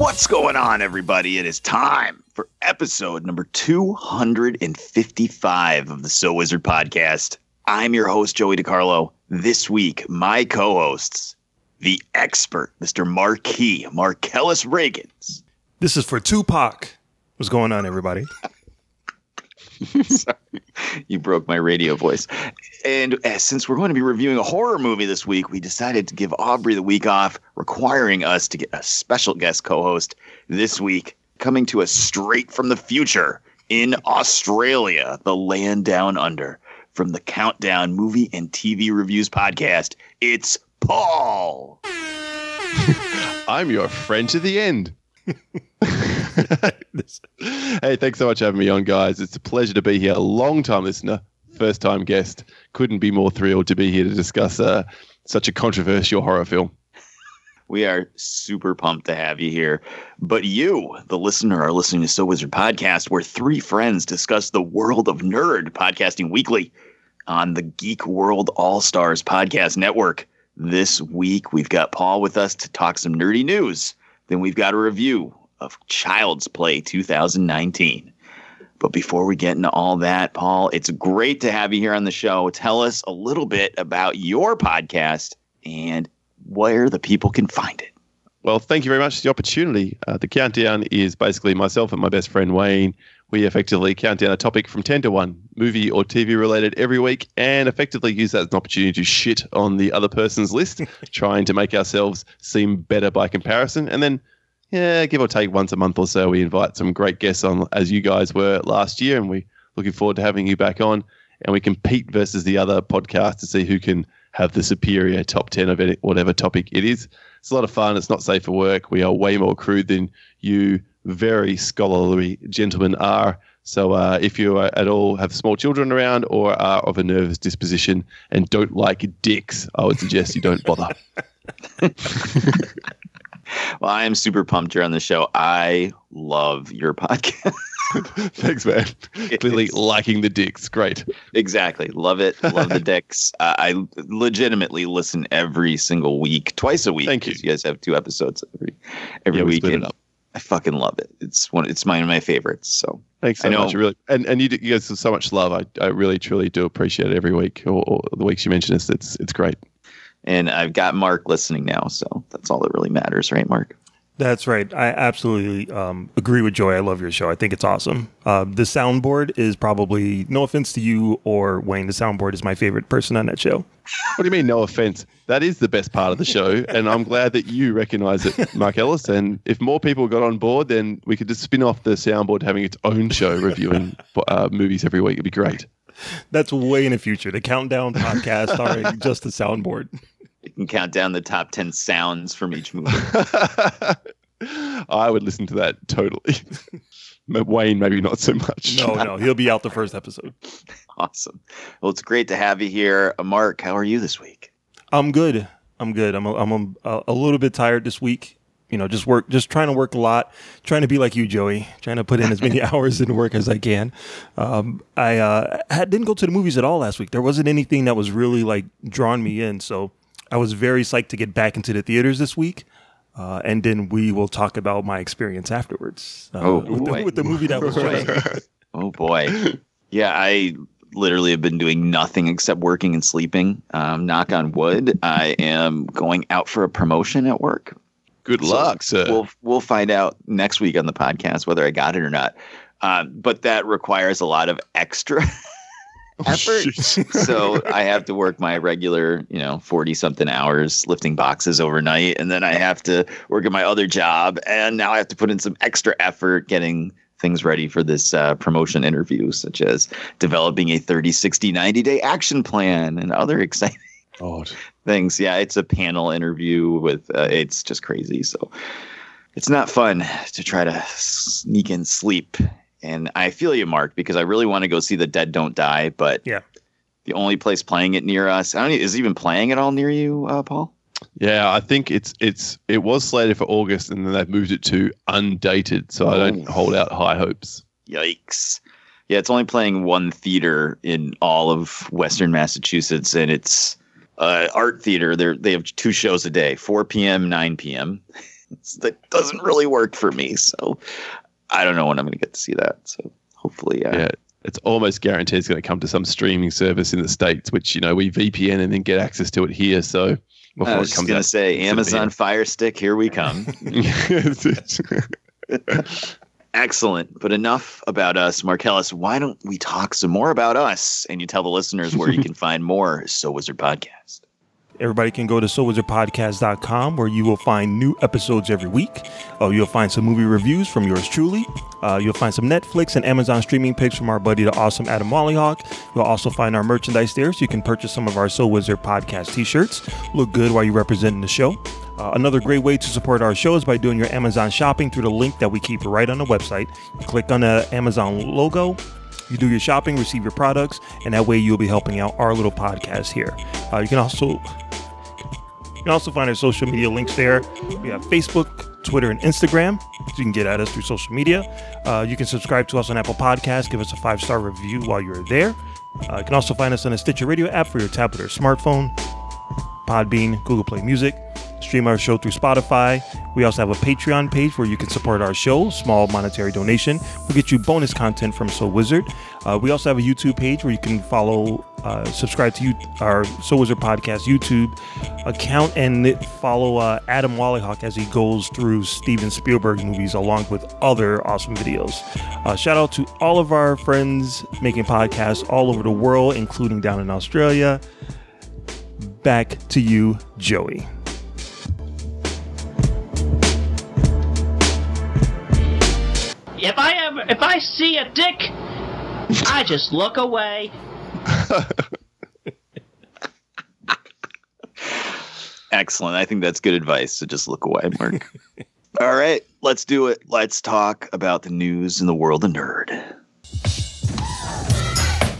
What's going on, everybody? It is time for episode number 255 of the So Wizard podcast. I'm your host, Joey DiCarlo. This week, my co hosts, the expert, Mr. Marquis Marcellus Reagans. This is for Tupac. What's going on, everybody? Sorry, you broke my radio voice. And uh, since we're going to be reviewing a horror movie this week, we decided to give Aubrey the week off, requiring us to get a special guest co host this week, coming to us straight from the future in Australia, the land down under. From the Countdown Movie and TV Reviews podcast, it's Paul. I'm your friend to the end. hey, thanks so much for having me on, guys. It's a pleasure to be here. A long time listener, first time guest. Couldn't be more thrilled to be here to discuss uh, such a controversial horror film. We are super pumped to have you here. But you, the listener, are listening to So Wizard Podcast, where three friends discuss the world of nerd podcasting weekly on the Geek World All Stars Podcast Network. This week, we've got Paul with us to talk some nerdy news. Then we've got a review of Child's Play 2019. But before we get into all that, Paul, it's great to have you here on the show. Tell us a little bit about your podcast and where the people can find it. Well, thank you very much for the opportunity. Uh, the countdown is basically myself and my best friend Wayne. We effectively count down a topic from 10 to 1, movie or TV related every week, and effectively use that as an opportunity to shit on the other person's list, trying to make ourselves seem better by comparison. And then yeah, give or take once a month or so, we invite some great guests on, as you guys were last year, and we're looking forward to having you back on. And we compete versus the other podcast to see who can have the superior top ten of any, whatever topic it is. It's a lot of fun. It's not safe for work. We are way more crude than you very scholarly gentlemen are. So uh, if you are at all have small children around or are of a nervous disposition and don't like dicks, I would suggest you don't bother. Well, I am super pumped you're on the show. I love your podcast. Thanks, man. Clearly It's- liking the dicks. Great. exactly. Love it. Love the dicks. Uh, I legitimately listen every single week, twice a week. Thank you. You guys have two episodes every every Yeah, we week. it up. I fucking love it. It's one. It's of my favorites. So Thanks so I know. much. Really, and and you, do, you guys have so much love. I, I really truly do appreciate it every week or, or the weeks you mention us. It's it's great. And I've got Mark listening now. So that's all that really matters, right, Mark? That's right. I absolutely um, agree with Joy. I love your show. I think it's awesome. Uh, the soundboard is probably, no offense to you or Wayne, the soundboard is my favorite person on that show. What do you mean? No offense. That is the best part of the show, and I'm glad that you recognise it, Marcellus. And if more people got on board, then we could just spin off the soundboard having its own show reviewing uh, movies every week. It'd be great. That's way in the future. The Countdown podcast starring just the soundboard. You can count down the top ten sounds from each movie. I would listen to that totally. Wayne, maybe not so much. No, no, he'll be out the first episode. awesome. Well, it's great to have you here, Uh, Mark. How are you this week? I'm good. I'm good. I'm a, I'm a, a little bit tired this week. You know, just work, just trying to work a lot, trying to be like you, Joey, trying to put in as many hours in work as I can. Um, I uh, had, didn't go to the movies at all last week. There wasn't anything that was really like drawing me in. So I was very psyched to get back into the theaters this week. Uh, and then we will talk about my experience afterwards. Uh, Oh, with, the, boy. with the movie that was playing. Oh boy. yeah, I literally have been doing nothing except working and sleeping. Um, knock on wood. I am going out for a promotion at work. Good So luck, sir. We'll we'll find out next week on the podcast whether I got it or not. Um, but that requires a lot of extra effort. so I have to work my regular, you know, 40 something hours lifting boxes overnight. And then I have to work at my other job. And now I have to put in some extra effort getting things ready for this uh, promotion interview, such as developing a 30, 60, 90 day action plan and other exciting God. things. Yeah, it's a panel interview with. Uh, it's just crazy. So it's not fun to try to sneak in sleep. And I feel you, Mark, because I really want to go see The Dead Don't Die, but Yeah. the only place playing it near us, I don't. Is it even playing at all near you, uh, Paul? Yeah, I think it's it's it was slated for August, and then they've moved it to undated. So I don't Oh. hold out high hopes. Yikes. Yeah, it's only playing one theater in all of Western Massachusetts, and it's uh, art theater. They they have two shows a day, 4 p.m., 9 p.m. That doesn't really work for me, so I don't know when I'm going to get to see that. So hopefully, uh, Yeah, it's almost guaranteed it's going to come to some streaming service in the states, which you know we VPN and then get access to it here. So before I it was just comes going to say Amazon Fire Stick. Here we come. Excellent. But enough about us. Marcellus, why don't we talk some more about us and you tell the listeners where you can find more So Wizard Podcast? Everybody can go to SoulWizardPodcast.com where you will find new episodes every week. Oh, you'll find some movie reviews from yours truly. Uh, you'll find some Netflix and Amazon streaming picks from our buddy, the awesome Adam Wallyhawk. You'll also find our merchandise there, so you can purchase some of our Soul Wizard Podcast t-shirts. Look good while you're representing the show. Uh, another great way to support our show is by doing your Amazon shopping through the link that we keep right on the website. Click on the Amazon logo, you do your shopping, receive your products, and that way you'll be helping out our little podcast here. Uh, you can also you can also find our social media links there. We have Facebook, Twitter, and Instagram. So you can get at us through social media. Uh, you can subscribe to us on Apple Podcasts. Give us a five star review while you're there. Uh, you can also find us on the Stitcher Radio app for your tablet or smartphone. Podbean, Google Play Music. Stream our show through Spotify. We also have a Patreon page where you can support our show. Small monetary donation will get you bonus content from Soul Wizard. Uh, we also have a YouTube page where you can follow, uh, subscribe to you, our Soul Wizard podcast YouTube account, and follow uh, Adam Wallyhawk as he goes through Steven Spielberg movies along with other awesome videos. Uh, shout out to all of our friends making podcasts all over the world, including down in Australia. Back to you, Joey. If I see a dick, I just look away. Excellent. I think that's good advice. So just look away, Mark. All right, let's do it. Let's talk about the news in the world of nerd.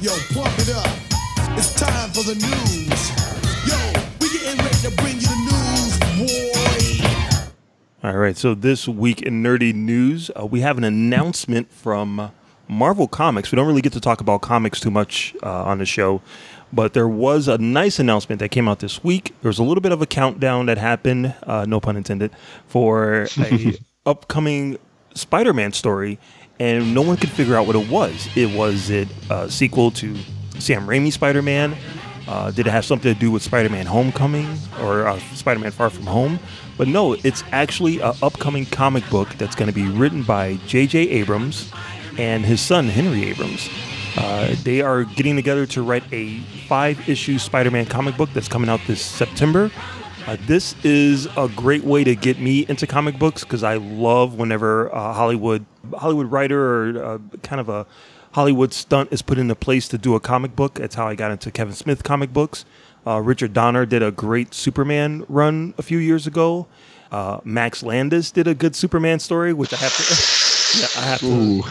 Yo, pump it up. It's time for the news. All right, so this week in nerdy news, uh, we have an announcement from Marvel Comics. We don't really get to talk about comics too much uh, on the show, but there was a nice announcement that came out this week. There was a little bit of a countdown that happened, uh, no pun intended, for a upcoming Spider-Man story, and no one could figure out what it was. It was it a sequel to Sam Raimi Spider-Man? Uh, did it have something to do with Spider-Man: Homecoming or uh, Spider-Man: Far From Home? But no, it's actually an upcoming comic book that's going to be written by J.J. Abrams and his son Henry Abrams. Uh, they are getting together to write a five-issue Spider-Man comic book that's coming out this September. Uh, this is a great way to get me into comic books because I love whenever a Hollywood Hollywood writer or uh, kind of a Hollywood stunt is put into place to do a comic book. That's how I got into Kevin Smith comic books. Uh, Richard Donner did a great Superman run a few years ago. Uh, Max Landis did a good Superman story, which I have to. Yeah, I have to.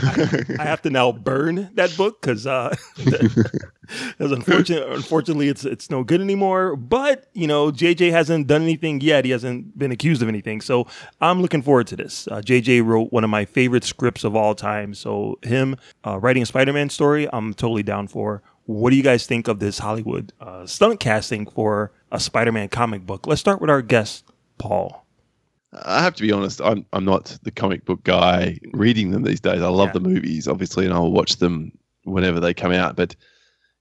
I, I have to now burn that book because uh, because unfortunately, unfortunately, it's it's no good anymore. But you know, JJ hasn't done anything yet. He hasn't been accused of anything. So I'm looking forward to this. Uh, JJ wrote one of my favorite scripts of all time. So him uh, writing a Spider-Man story, I'm totally down for. What do you guys think of this Hollywood uh, stunt casting for a Spider-Man comic book? Let's start with our guest, Paul. I have to be honest. I'm I'm not the comic book guy reading them these days. I love Yeah. the movies, obviously, and I'll watch them whenever they come out. But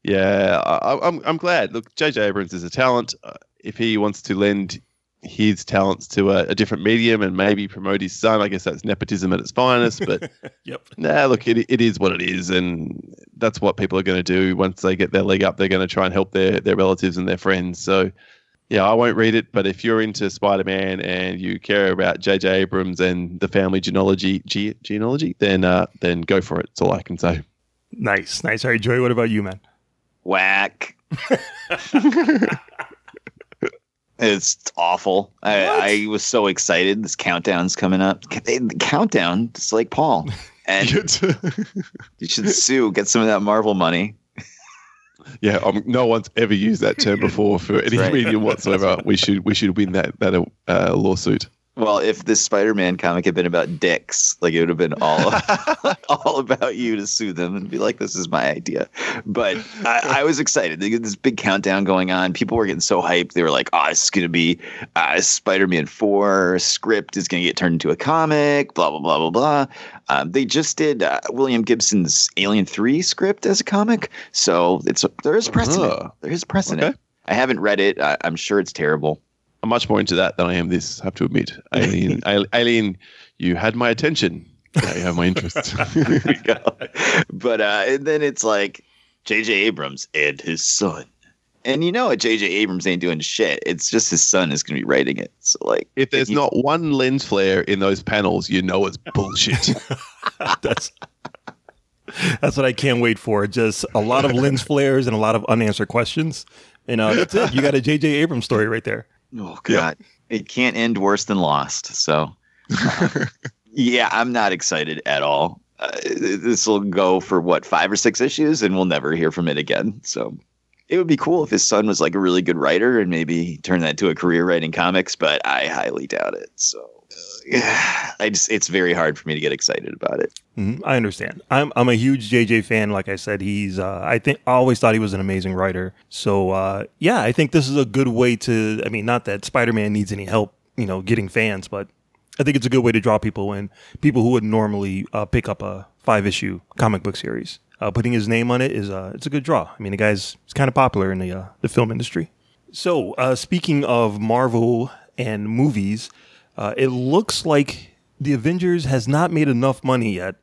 yeah, I, I'm I'm glad. Look, J.J. Abrams is a talent. Uh, if he wants to lend his talents to a, a different medium and maybe promote his son, I guess that's nepotism at its finest. But Yep. nah, look, it it is what it is, and that's what people are going to do once they get their leg up. They're going to try and help their their relatives and their friends. So. Yeah, I won't read it, but if you're into Spider-Man and you care about J.J. Abrams and the family genealogy, ge- genealogy, then uh, then go for it. That's all I can say. Nice, nice. All right, Joey. What about you, man? Whack. It's awful. I, I was so excited. This countdown's coming up. The countdown, just like Paul. And you should sue, get some of that Marvel money. yeah, um, no one's ever used that term before for any right. medium whatsoever. We should we should win that that uh, lawsuit. Well, if this Spider-Man comic had been about dicks, like it would have been all all about you to sue them and be like, "This is my idea." But I, I was excited. They this big countdown going on. People were getting so hyped. They were like, "Oh, this is going to be uh, Spider-Man Four script is going to get turned into a comic." Blah blah blah blah blah. Um, they just did uh, William Gibson's Alien Three script as a comic, so it's there is precedent. Uh-huh. There is precedent. Okay. I haven't read it. I, I'm sure it's terrible. I'm much more into that than I am this. I have to admit, Alien, Al- Alien, you had my attention. Now you have my interest. But uh, and then it's like J.J. Abrams and his son. And you know what? J.J. Abrams ain't doing shit. It's just his son is going to be writing it. So, like, if there's you- not one lens flare in those panels, you know it's bullshit. That's that's what I can't wait for. Just a lot of lens flares and a lot of unanswered questions. You know, that's it. You got a J.J. Abrams story right there. Oh, God, it can't end worse than Lost. So, yeah, I'm not excited at all. Uh, this will go for what, five or six issues, and we'll never hear from it again. So, it would be cool if his son was like a really good writer and maybe turn that to a career writing comics, but I highly doubt it. So, uh, I just, it's very hard for me to get excited about it. Mhm, I understand. I'm I'm a huge JJ fan. Like I said, he's uh, I think I always thought he was an amazing writer. So uh, yeah, I think this is a good way to. I mean, not that Spider Man needs any help, you know, getting fans, but I think it's a good way to draw people in. People who would normally uh, pick up a five issue comic book series. Uh, putting his name on it is uh, it's a good draw. I mean, the guy's he's kind of popular in the uh, the film industry. So speaking of Marvel and movies, uh, it looks like the Avengers has not made enough money yet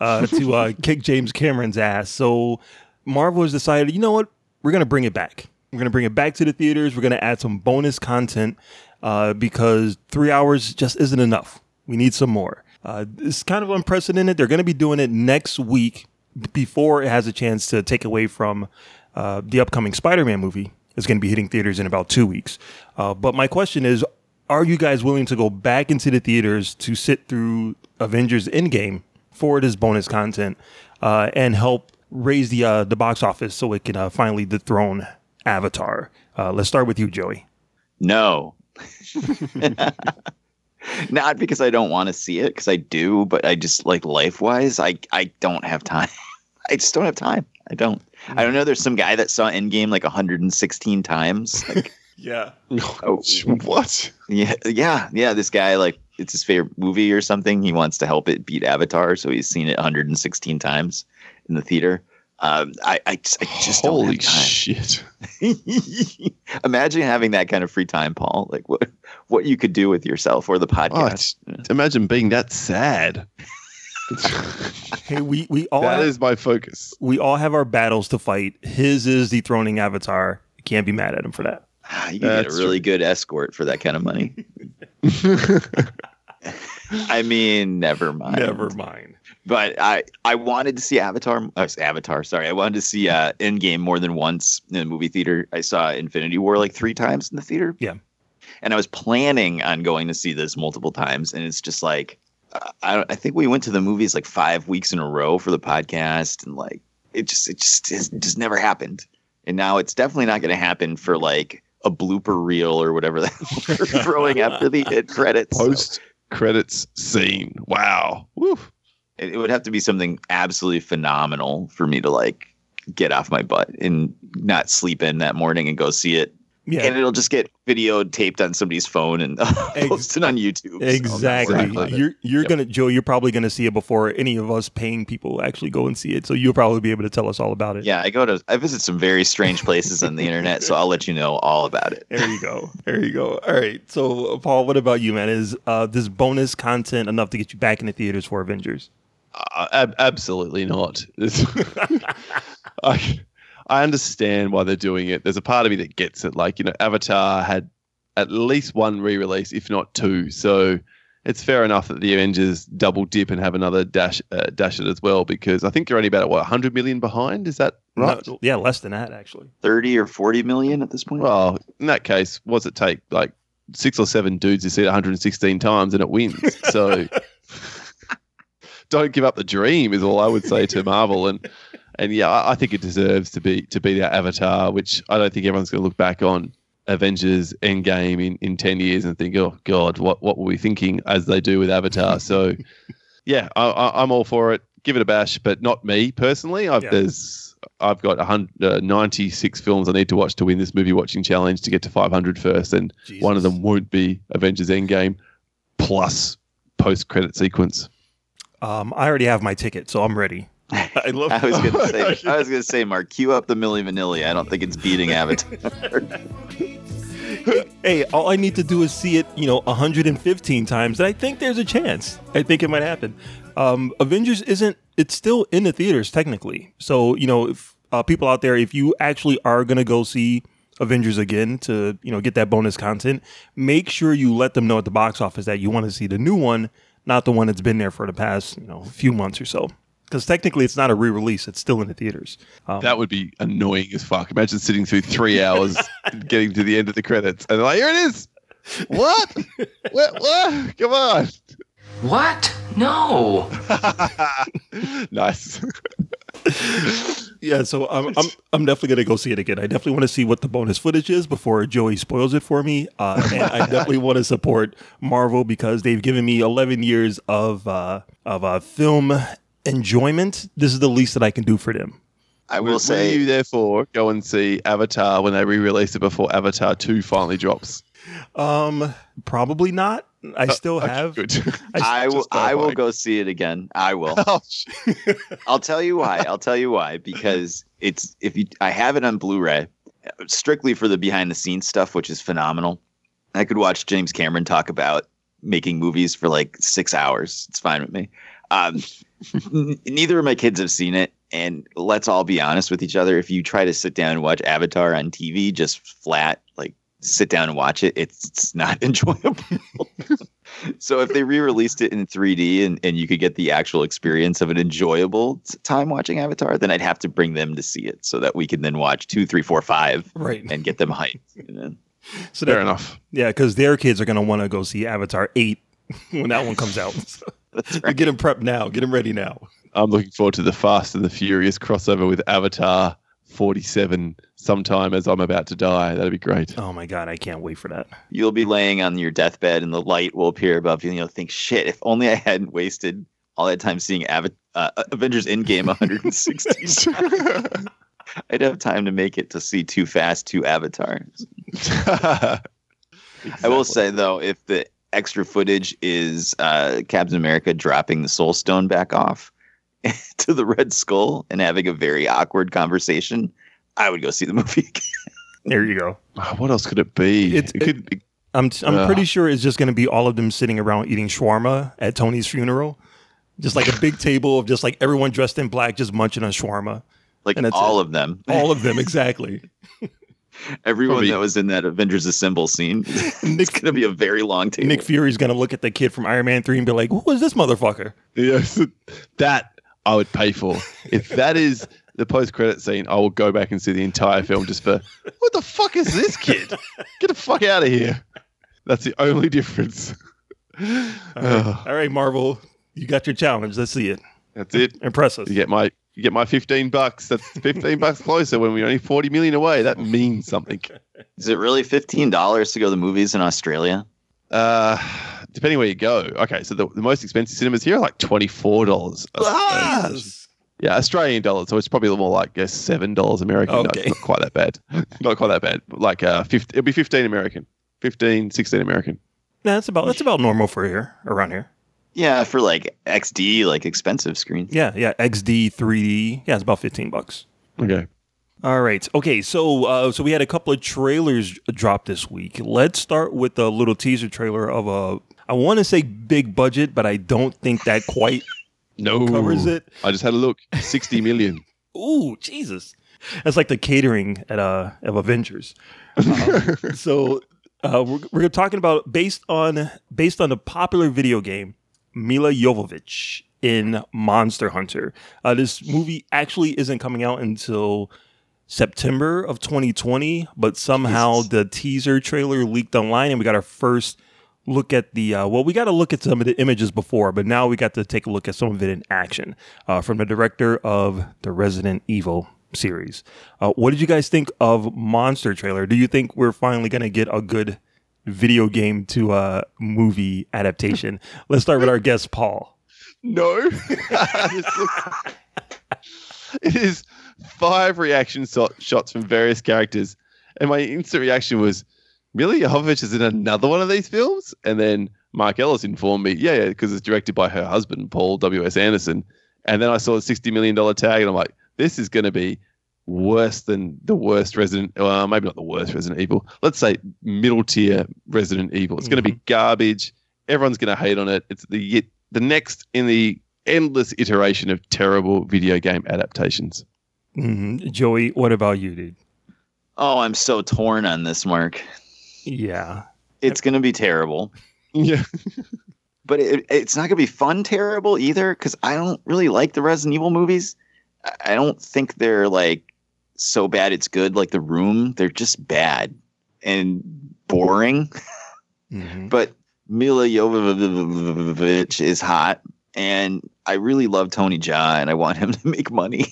uh, to uh, kick James Cameron's ass. So Marvel has decided, you know what? We're going to bring it back. We're going to bring it back to the theaters. We're going to add some bonus content uh, because three hours just isn't enough. We need some more. Uh, it's kind of unprecedented. They're going to be doing it next week before it has a chance to take away from uh, the upcoming Spider Man movie. It's going to be hitting theaters in about two weeks. Uh, but my question is are you guys willing to go back into the theaters to sit through Avengers Endgame for this bonus content uh, and help raise the uh, the box office so it can uh, finally dethrone Avatar? Uh, let's start with you, Joey. No. Not because I don't want to see it, because I do, but I just like life wise, I I don't have time. I just don't have time. I don't. I don't know. There's some guy that saw Endgame like 116 times. Like, Yeah. oh, what? yeah, yeah, yeah. This guy like it's his favorite movie or something. He wants to help it beat Avatar, so he's seen it 116 times in the theater. Um, I, I just, I just don't Holy have time. shit! Imagine having that kind of free time, Paul. Like what what you could do with yourself or the Oh, podcast. it's- imagine being that sad. Hey, we we all That have, is my focus. we all have our battles to fight. His is dethroning Avatar. You can't be mad at him for that. Ah, you get a really good escort for that kind of money. I mean, never mind. Never mind. But I, I wanted to see Avatar. Uh, Avatar, sorry. I wanted to see uh, Endgame more than once in the movie theater. I saw Infinity War like three times in the theater. Yeah. And I was planning on going to see this multiple times, and it's just like, uh, I, I think we went to the movies like five weeks in a row for the podcast, and like it just, it just, it just never happened. And now it's definitely not going to happen for like a blooper reel or whatever that we're throwing after the hit credits. Post credits scene. Wow. Woo. it, it would have to be something absolutely phenomenal for me to like get off my butt and not sleep in that morning and go see it. Yeah. And it'll just get video taped on somebody's phone and Ex- posted on YouTube. So Exactly. worried about it. You're you're Yep. gonna Joe. You're probably gonna see it before any of us paying people actually go and see it. So you'll probably be able to tell us all about it. Yeah, I go to I visit some very strange places on the internet, so I'll let you know all about it. There you go. There you go. All right. So uh, Paul, what about you, man? Is uh, this bonus content enough to get you back in the theaters for Avengers? Uh, ab- absolutely not. I I understand why they're doing it. There's a part of me that gets it. Like you know, Avatar had at least one re-release, if not two. So it's fair enough that the Avengers double dip and have another dash uh, dash it as well because I think you're only about what 100 million behind. Is that right? No, yeah, less than that actually. 30 or 40 million at this point. Well, in that case, what's it take? Like six or seven dudes to see it 116 times and it wins. So don't give up the dream is all I would say to Marvel. And and yeah, I, I think it deserves to be to beat out Avatar, which I don't think everyone's going to look back on Avengers Endgame in, in 10 years and think, oh God, what what were we thinking as they do with Avatar? So yeah, I, I, I'm all for it. Give it a bash, but not me personally. I've Yeah. there's I've got 100, uh, 96 films I need to watch to win this movie watching challenge to get to 500 first, and one of them won't be Avengers Endgame plus post credit sequence. Um, I already have my ticket, so I'm ready. I love. I was gonna say, I was gonna say, Mark, cue up the Milli Vanilli. I don't think it's beating Avatar. Hey, all I need to do is see it, you know, 115 times, and I think there's a chance. I think it might happen. Um, Avengers isn't; it's still in the theaters technically. So, you know, if uh, people out there, if you actually are gonna go see Avengers again to, you know, get that bonus content, make sure you let them know at the box office that you want to see the new one, not the one that's been there for the past, you know, few months or so. Because technically, it's not a re-release; it's still in the theaters. Um, That would be annoying as fuck. Imagine sitting through three hours and getting to the end of the credits and they're like, here it is. What? what? What? Come on. What? No. nice. Yeah, so I'm, I'm I'm definitely gonna go see it again. I definitely want to see what the bonus footage is before Joey spoils it for me. Uh, and I definitely want to support Marvel because they've given me 11 years of uh, of uh, film enjoyment. This is the least that I can do for them. I will Will say, you therefore go and see Avatar when they re-release it before Avatar Two finally drops? Um, probably not. I still Okay, have. good. I will. I will clarifying. go see it again. I will. Oh, I'll tell you why. I'll tell you why. Because it's if you, I have it on Blu-ray, strictly for the behind-the-scenes stuff, which is phenomenal. I could watch James Cameron talk about making movies for like six hours. It's fine with me. Um, n- neither of my kids have seen it, and let's all be honest with each other. If you try to sit down and watch Avatar on TV, just flat, like sit down and watch it, it's, it's not enjoyable. so if they re-released it in 3D and, and you could get the actual experience of an enjoyable time watching Avatar, then I'd have to bring them to see it so that we can then watch two, three, four, five, Right. and get them hyped. you know? So fair that, enough. Yeah, because their kids are gonna want to go see Avatar 8 when that one comes out. So That's right. Get them prepped now. Get them ready now. I'm looking forward to the Fast and the Furious crossover with Avatar 47 sometime as I'm about to die. That'd be great. Oh my god, I can't wait for that. You'll be laying on your deathbed and the light will appear above you and you'll think, shit, if only I hadn't wasted all that time seeing Ava- uh, Avengers Endgame 116 times. I'd have time to make it to see Too Fast, Two Avatars. I will say though, if the extra footage is uh, Captain America dropping the Soul Stone back off to the Red Skull and having a very awkward conversation, I would go see the movie again. There you go. what else could it be? It's- it could be. I'm I'm Ugh. pretty sure it's just going to be all of them sitting around eating shawarma at Tony's funeral, just like a big table of just like everyone dressed in black, just munching on shawarma. Like And that's all it. of them, All of them, exactly. everyone Probably- that was in that Avengers Assemble scene. it's going to be a very long table. Nick Fury's going to look at the kid from Iron Man three and be like, "Who is this motherfucker?" Yes, that I would pay for. If that is the post-credit scene, I will go back and see the entire film just for what the fuck is this kid? Get the fuck out of here. That's the only difference. All right, All right, Marvel, you got your challenge. Let's see it. That's it. Impress us. You get my you get my 15 bucks. That's 15 bucks closer when we're only 40 million away. That means something. Is it really fifteen dollars to go to the movies in Australia? Uh, depending where you go. Okay, so the, the most expensive cinemas here are like $24. Uh, Jesus. Yeah, Australian dollars. So it's probably a little more like guess seven dollars American. Okay. it's not quite that bad. not quite that bad. Like uh, 50, it'll be fifteen American, 15, 16 American. Nah, that's about that's about normal for here around here. Yeah, for like XD, like expensive screens. Yeah, yeah. XD, 3D. Yeah, it's about fifteen bucks. Okay. All right. Okay. So, uh, so we had a couple of trailers drop this week. Let's start with a little teaser trailer of a. I want to say big budget, but I don't think that quite No, covers it. I just had a look. Sixty million. Ooh, Jesus. That's like the catering at uh of Avengers. Um, so Uh, we're, we're talking about based on based on the popular video game Milla Jovovich in Monster Hunter. Uh, this movie actually isn't coming out until September of 2020, but somehow the teaser trailer leaked online, and we got our first look at the uh, well we got to look at some of the images before but now we got to take a look at some of it in action uh, from the director of the resident evil series. Uh, what did you guys think of monster trailer? Do you think we're finally going to get a good video game to uh movie adaptation let's start with our guest paul No. It is five reaction so- shots from various characters. And my instant reaction was, Milla Jovovich is in another one of these films? And then Marcellus informed me, yeah, yeah, because it's directed by her husband, Paul W.S. Anderson. And then I saw a $60 million tag, and I'm like, this is going to be worse than the worst Resident, well, maybe not the worst Resident Evil. Let's say middle tier Resident Evil. It's going to be garbage. Everyone's going to hate on it. It's the the next in the endless iteration of terrible video game adaptations. Mhm. joey what about you dude Oh, I'm so torn on this, Mark. yeah It's going to be terrible. Yeah. but it, it's not going to be fun terrible either because I don't really like the Resident Evil movies. I- I don't think they're like so bad it's good like The Room. They're just bad and boring. Mhm. But Milla Jovovich is hot, and I really love Tony Jaa, and I want him to make money.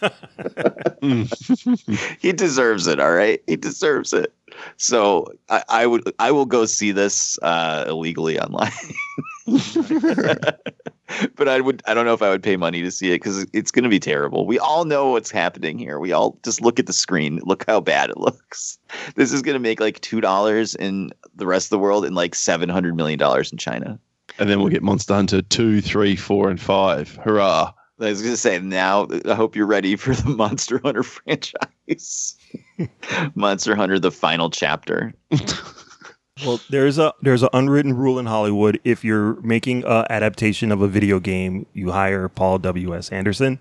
he deserves it. All right, he deserves it. So I, I would, I will go see this uh, illegally online. but I would, I don't know if I would pay money to see it because it's going to be terrible. We all know what's happening here. We all just look at the screen. Look how bad it looks. This is going to make like two dollars in the rest of the world and like seven hundred million dollars in China. And then we'll get Monster Hunter 2, 3, 4, and 5. Hurrah. I was going to say now. I hope you're ready for the Monster Hunter franchise. Monster Hunter: The Final Chapter. Well, there's a there's an unwritten rule in Hollywood. If you're making a adaptation of a video game, you hire Paul W. S. Anderson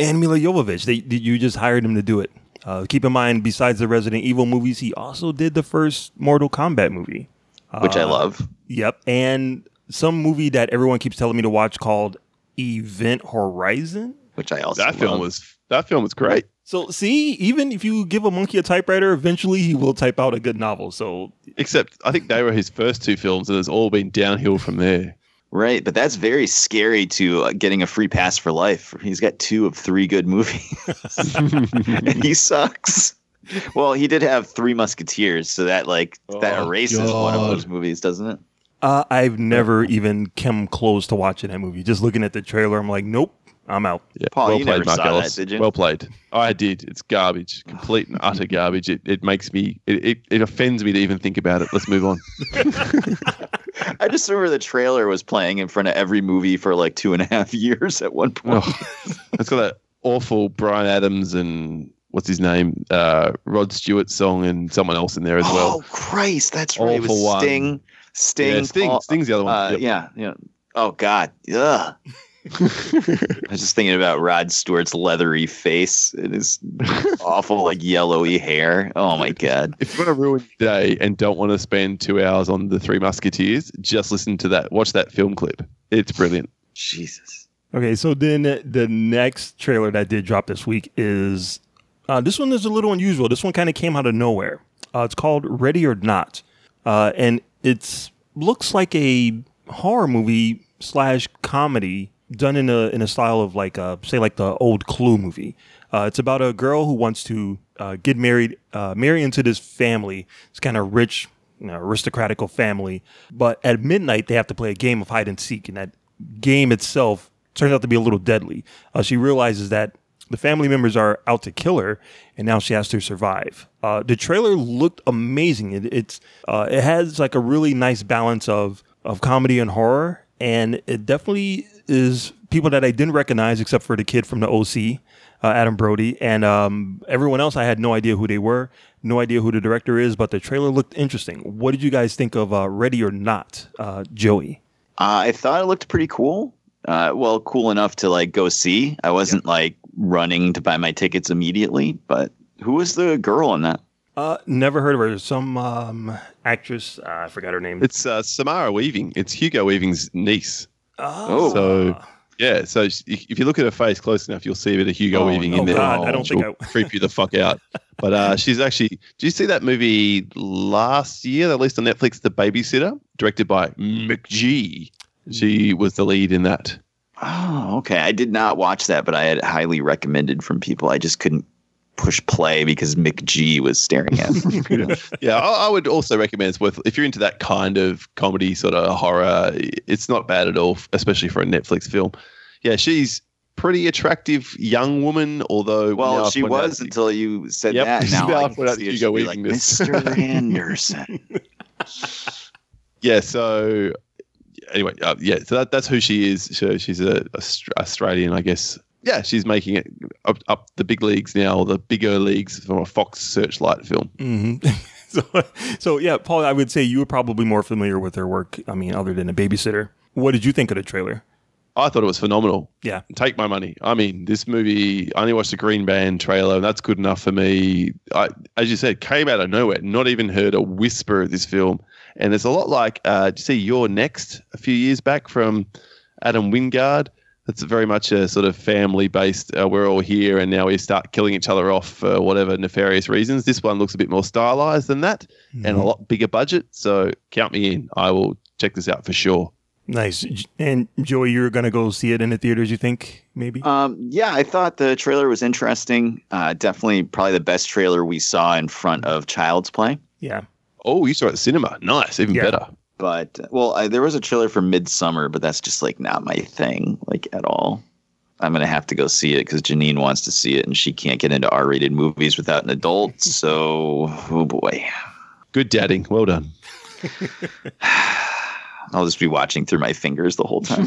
and Milla Jovovich. They, they- you just hired him to do it. Uh, keep in mind, besides the Resident Evil movies, he also did the first Mortal Kombat movie, Which I Uh, love. Yep, and some movie that everyone keeps telling me to watch called Event Horizon. Which I also That film was that film was great. So see, even if you give a monkey a typewriter, eventually he will type out a good novel. So Except I think they were his first two films, and it's all been downhill from there. Right, but that's very scary to uh, getting a free pass for life. He's got two of three good movies, and he sucks. Well, he did have Three Musketeers, so that like that Oh, erases one of those movies, doesn't it? Uh, I've never even come close to watching that movie. Just looking at the trailer, I'm like, nope, I'm out. Yeah, Paul, well you played, never Mark saw that, did you? Well played. I did. It's garbage, complete and utter garbage. It, it makes me. It, it, it offends me to even think about it. Let's move on. I just remember the trailer was playing in front of every movie for like two and a half years at one point. Oh, it's got that awful Bryan Adams and what's his name, uh, Rod Stewart song, and someone else in there as well. Oh. Christ, that's right. It Awful was one. Sting. Sting. Yeah, Sting- Paul- Sting's the other one. Uh, Yep. Yeah, yeah. Oh God. Yeah. I was just thinking about Rod Stewart's leathery face and his awful like yellowy hair. Oh my God. If you want to ruin your day and don't want to spend two hours on the Three Musketeers, just listen to that. Watch that film clip. It's brilliant. Jesus. Okay, so then the next trailer that did drop this week is uh, this one is a little unusual. This one kind of came out of nowhere. Uh, it's called Ready or Not, uh, and it's looks like a horror movie slash comedy done in a in a style of like uh say like the old Clue movie. Uh, it's about a girl who wants to uh, get married, uh, marry into this family. It's kind of rich, you know, aristocratical family. But at midnight, they have to play a game of hide and seek, and that game itself turns out to be a little deadly. Uh, she realizes that the family members are out to kill her, and now she has to survive. Uh, the trailer looked amazing. It, it's uh, it has like a really nice balance of of comedy and horror, and it definitely is people that I didn't recognize except for the kid from the OC, uh, Adam Brody, and um, everyone else. I had no idea who they were, no idea who the director is, but the trailer looked interesting. What did you guys think of uh, Ready or Not, uh, Joey? Uh, I thought it looked pretty cool. Uh, well, cool enough to like go see. I wasn't like running to buy my tickets immediately, but who was the girl in that? Uh, never heard of her. Some um, actress. Uh, I forgot her name. It's uh, Samara Weaving. It's Hugo Weaving's niece. oh, So yeah, so if you look at her face close enough, you'll see a bit of Hugo Oh, Weaving oh in there. God, I don't which think will I- creep you the fuck out. But uh, she's actually. Did you see that movie last year? At least on Netflix, The Babysitter, directed by McG. She was the lead in that. Oh, okay. I did not watch that, but I had highly recommended from people. I just couldn't push play because McG was staring at me. Yeah, I, I would also recommend it's worth if you're into that kind of comedy, sort of horror. It's not bad at all, especially for a Netflix film. Yeah, she's pretty attractive young woman. Although Well, she pointed out was until you said Yep. that. Now Now I I've can put out see the it. Hugo She'd like, this. Mr. Anderson. Yeah. So anyway, uh, yeah. So that, that's who she is. So she's a, Aust- Australian, I guess. Yeah, she's making it up, up the big leagues now, the bigger leagues from a Fox Searchlight film. hmm so, so yeah, Paul. I would say you were probably more familiar with her work. I mean, other than a babysitter. What did you think of the trailer? I thought it was phenomenal. Yeah. Take my money. I mean, this movie, I only watched the Green Band trailer, and that's good enough for me. I, as you said, came out of nowhere, not even heard a whisper of this film. And it's a lot like, uh, did you see You're Next a few years back from Adam Wingard? That's very much a sort of family based, uh, we're all here and now we start killing each other off for whatever nefarious reasons. This one looks a bit more stylized than that and a lot bigger budget. So count me in. I will check this out for sure. Nice. And Joey, you're gonna go see it in the theaters. You think maybe? Um, yeah, I thought the trailer was interesting. Uh, definitely, probably the best trailer we saw in front of Child's Play. yeah. Oh, you saw it at the cinema. Nice. Even Yeah. better. But well, I, there was a trailer for Midsommar, but that's just like not my thing, like at all. I'm gonna have to go see it because Janine wants to see it, and she can't get into R-rated movies without an adult. So, oh boy, Good dadding. Well done. I'll just be watching through my fingers the whole time,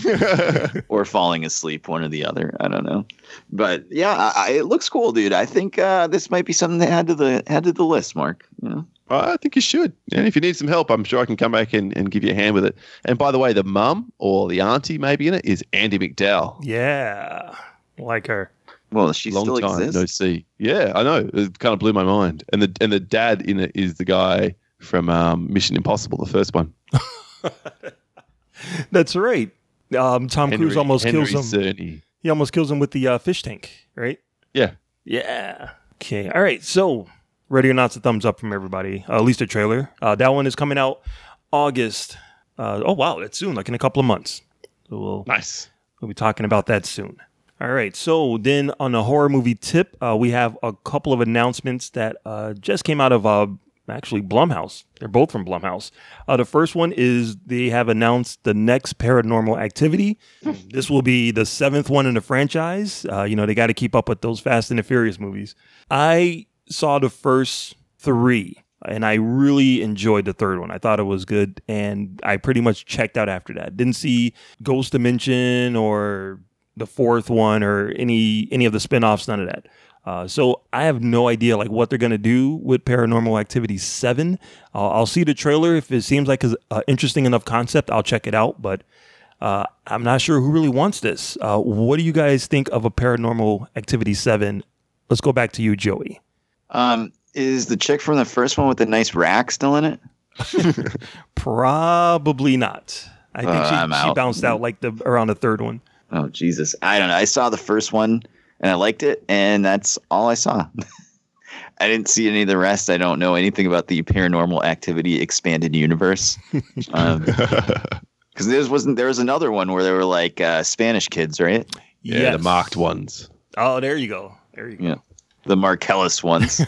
or falling asleep, one or the other. I don't know, but yeah, I, I, it looks cool, dude. I think uh, this might be something to add to the add to the list, Mark. You know? I think you should. And if you need some help, I'm sure I can come back and, and give you a hand with it. And by the way, the mum or the auntie maybe in it is Andie MacDowell. Yeah. Like her. Well, she Long still time exists. no see. Yeah, I know. It kind of blew my mind. And the and the dad in it is the guy from um, Mission Impossible, the first one. That's right. Um, Tom Cruise almost Henry kills him. Czerny. He almost kills him with the uh, fish tank, right? Yeah. Yeah. Okay. All right. So, ready or not, it's a thumbs up from everybody. Uh, at least a trailer. Uh, that one is coming out August. Uh, oh wow, that's soon, like in a couple of months. So we'll Nice. we'll be talking about that soon. All right. So then, on the horror movie tip, uh, we have a couple of announcements that uh, just came out of uh, actually Blumhouse. They're both from Blumhouse. Uh, the first one is they have announced the next Paranormal Activity. this will be the seventh one in the franchise. Uh, you know, they got to keep up with those Fast and the Furious movies. I saw the first three. And I really enjoyed the third one. I thought it was good, and I pretty much checked out after that. Didn't see Ghost Dimension or the fourth one or any any of the spin-offs none of that. Uh, so i have no idea like what they're going to do with paranormal activity 7 uh, i'll see the trailer. If it seems like an interesting enough concept i'll check it out but uh, i'm not sure who really wants this. Uh, what do you guys think of a paranormal activity 7 let's go back to you joey. Um, is the chick from the first one with the nice rack still in it? probably not. I think Uh, she, she bounced out like the around the third one Oh Jesus, I don't know. I saw the first one and I liked it, and that's all I saw. I didn't see any of the rest. I don't know anything about the Paranormal Activity expanded universe. Um, because there wasn't there was another one where there were like uh, Spanish kids, right? Yeah, Yes. the Marked ones. oh there you go there you go Yeah, the Marcellus ones.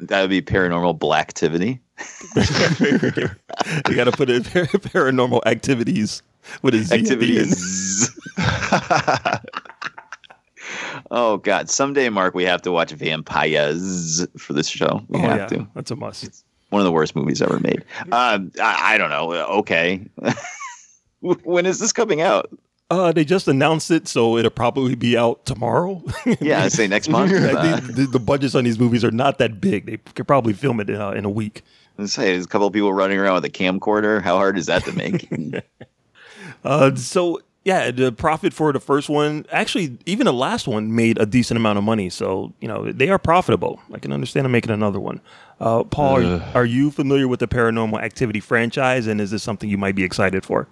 that would be Paranormal Blacktivity. you got to put it paranormal activities with a Z at the end. Activities. oh God! Someday, Mark, we have to watch Vampires for this show. We Oh, have yeah, to. that's a must. One of the worst movies ever made. Um, I, I don't know. Okay. when is this coming out? Uh, they just announced it, so it'll probably be out tomorrow. Yeah, I'd say next month. I Uh, the, the budgets on these movies are not that big. They could probably film it in, uh, in a week. let's say there's a couple of people running around with a camcorder. How hard is that to make? Uh, so Yeah, the profit for the first one, actually, even the last one made a decent amount of money. So you know they are profitable. I can understand them making another one. Uh, Paul, are, Ugh. are you familiar with the Paranormal Activity franchise, and is this something you might be excited for?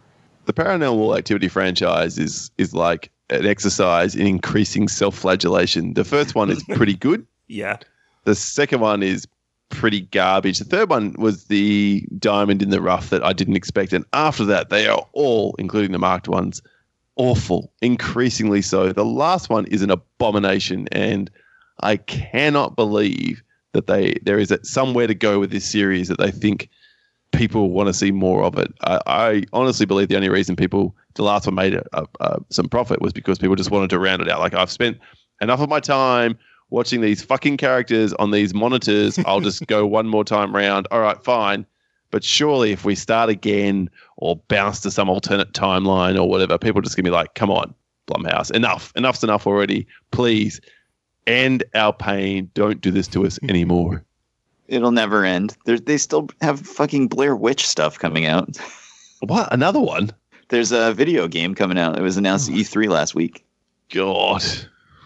The Paranormal Activity franchise is is like an exercise in increasing self-flagellation. The first one is pretty good. Yeah, The second one is pretty garbage. The third one was the diamond in the rough that I didn't expect. And after that, they are all, including the marked ones, awful, increasingly so. The last one is an abomination. And I cannot believe that they there is a, somewhere to go with this series that they think people want to see more of it. I, I honestly believe the only reason people the last one made a, a, a, some profit was because people just wanted to round it out. Like I've spent enough of my time watching these fucking characters on these monitors. I'll just go one more time round. All right, fine. But surely if we start again or bounce to some alternate timeline or whatever, people are just gonna be like, come on, Blumhouse, enough. Enough's enough already. Please end our pain. Don't do this to us anymore. It'll never end. There's, they still have fucking Blair Witch stuff coming out. What? Another one? There's a video game coming out. It was announced at E3 last week. God.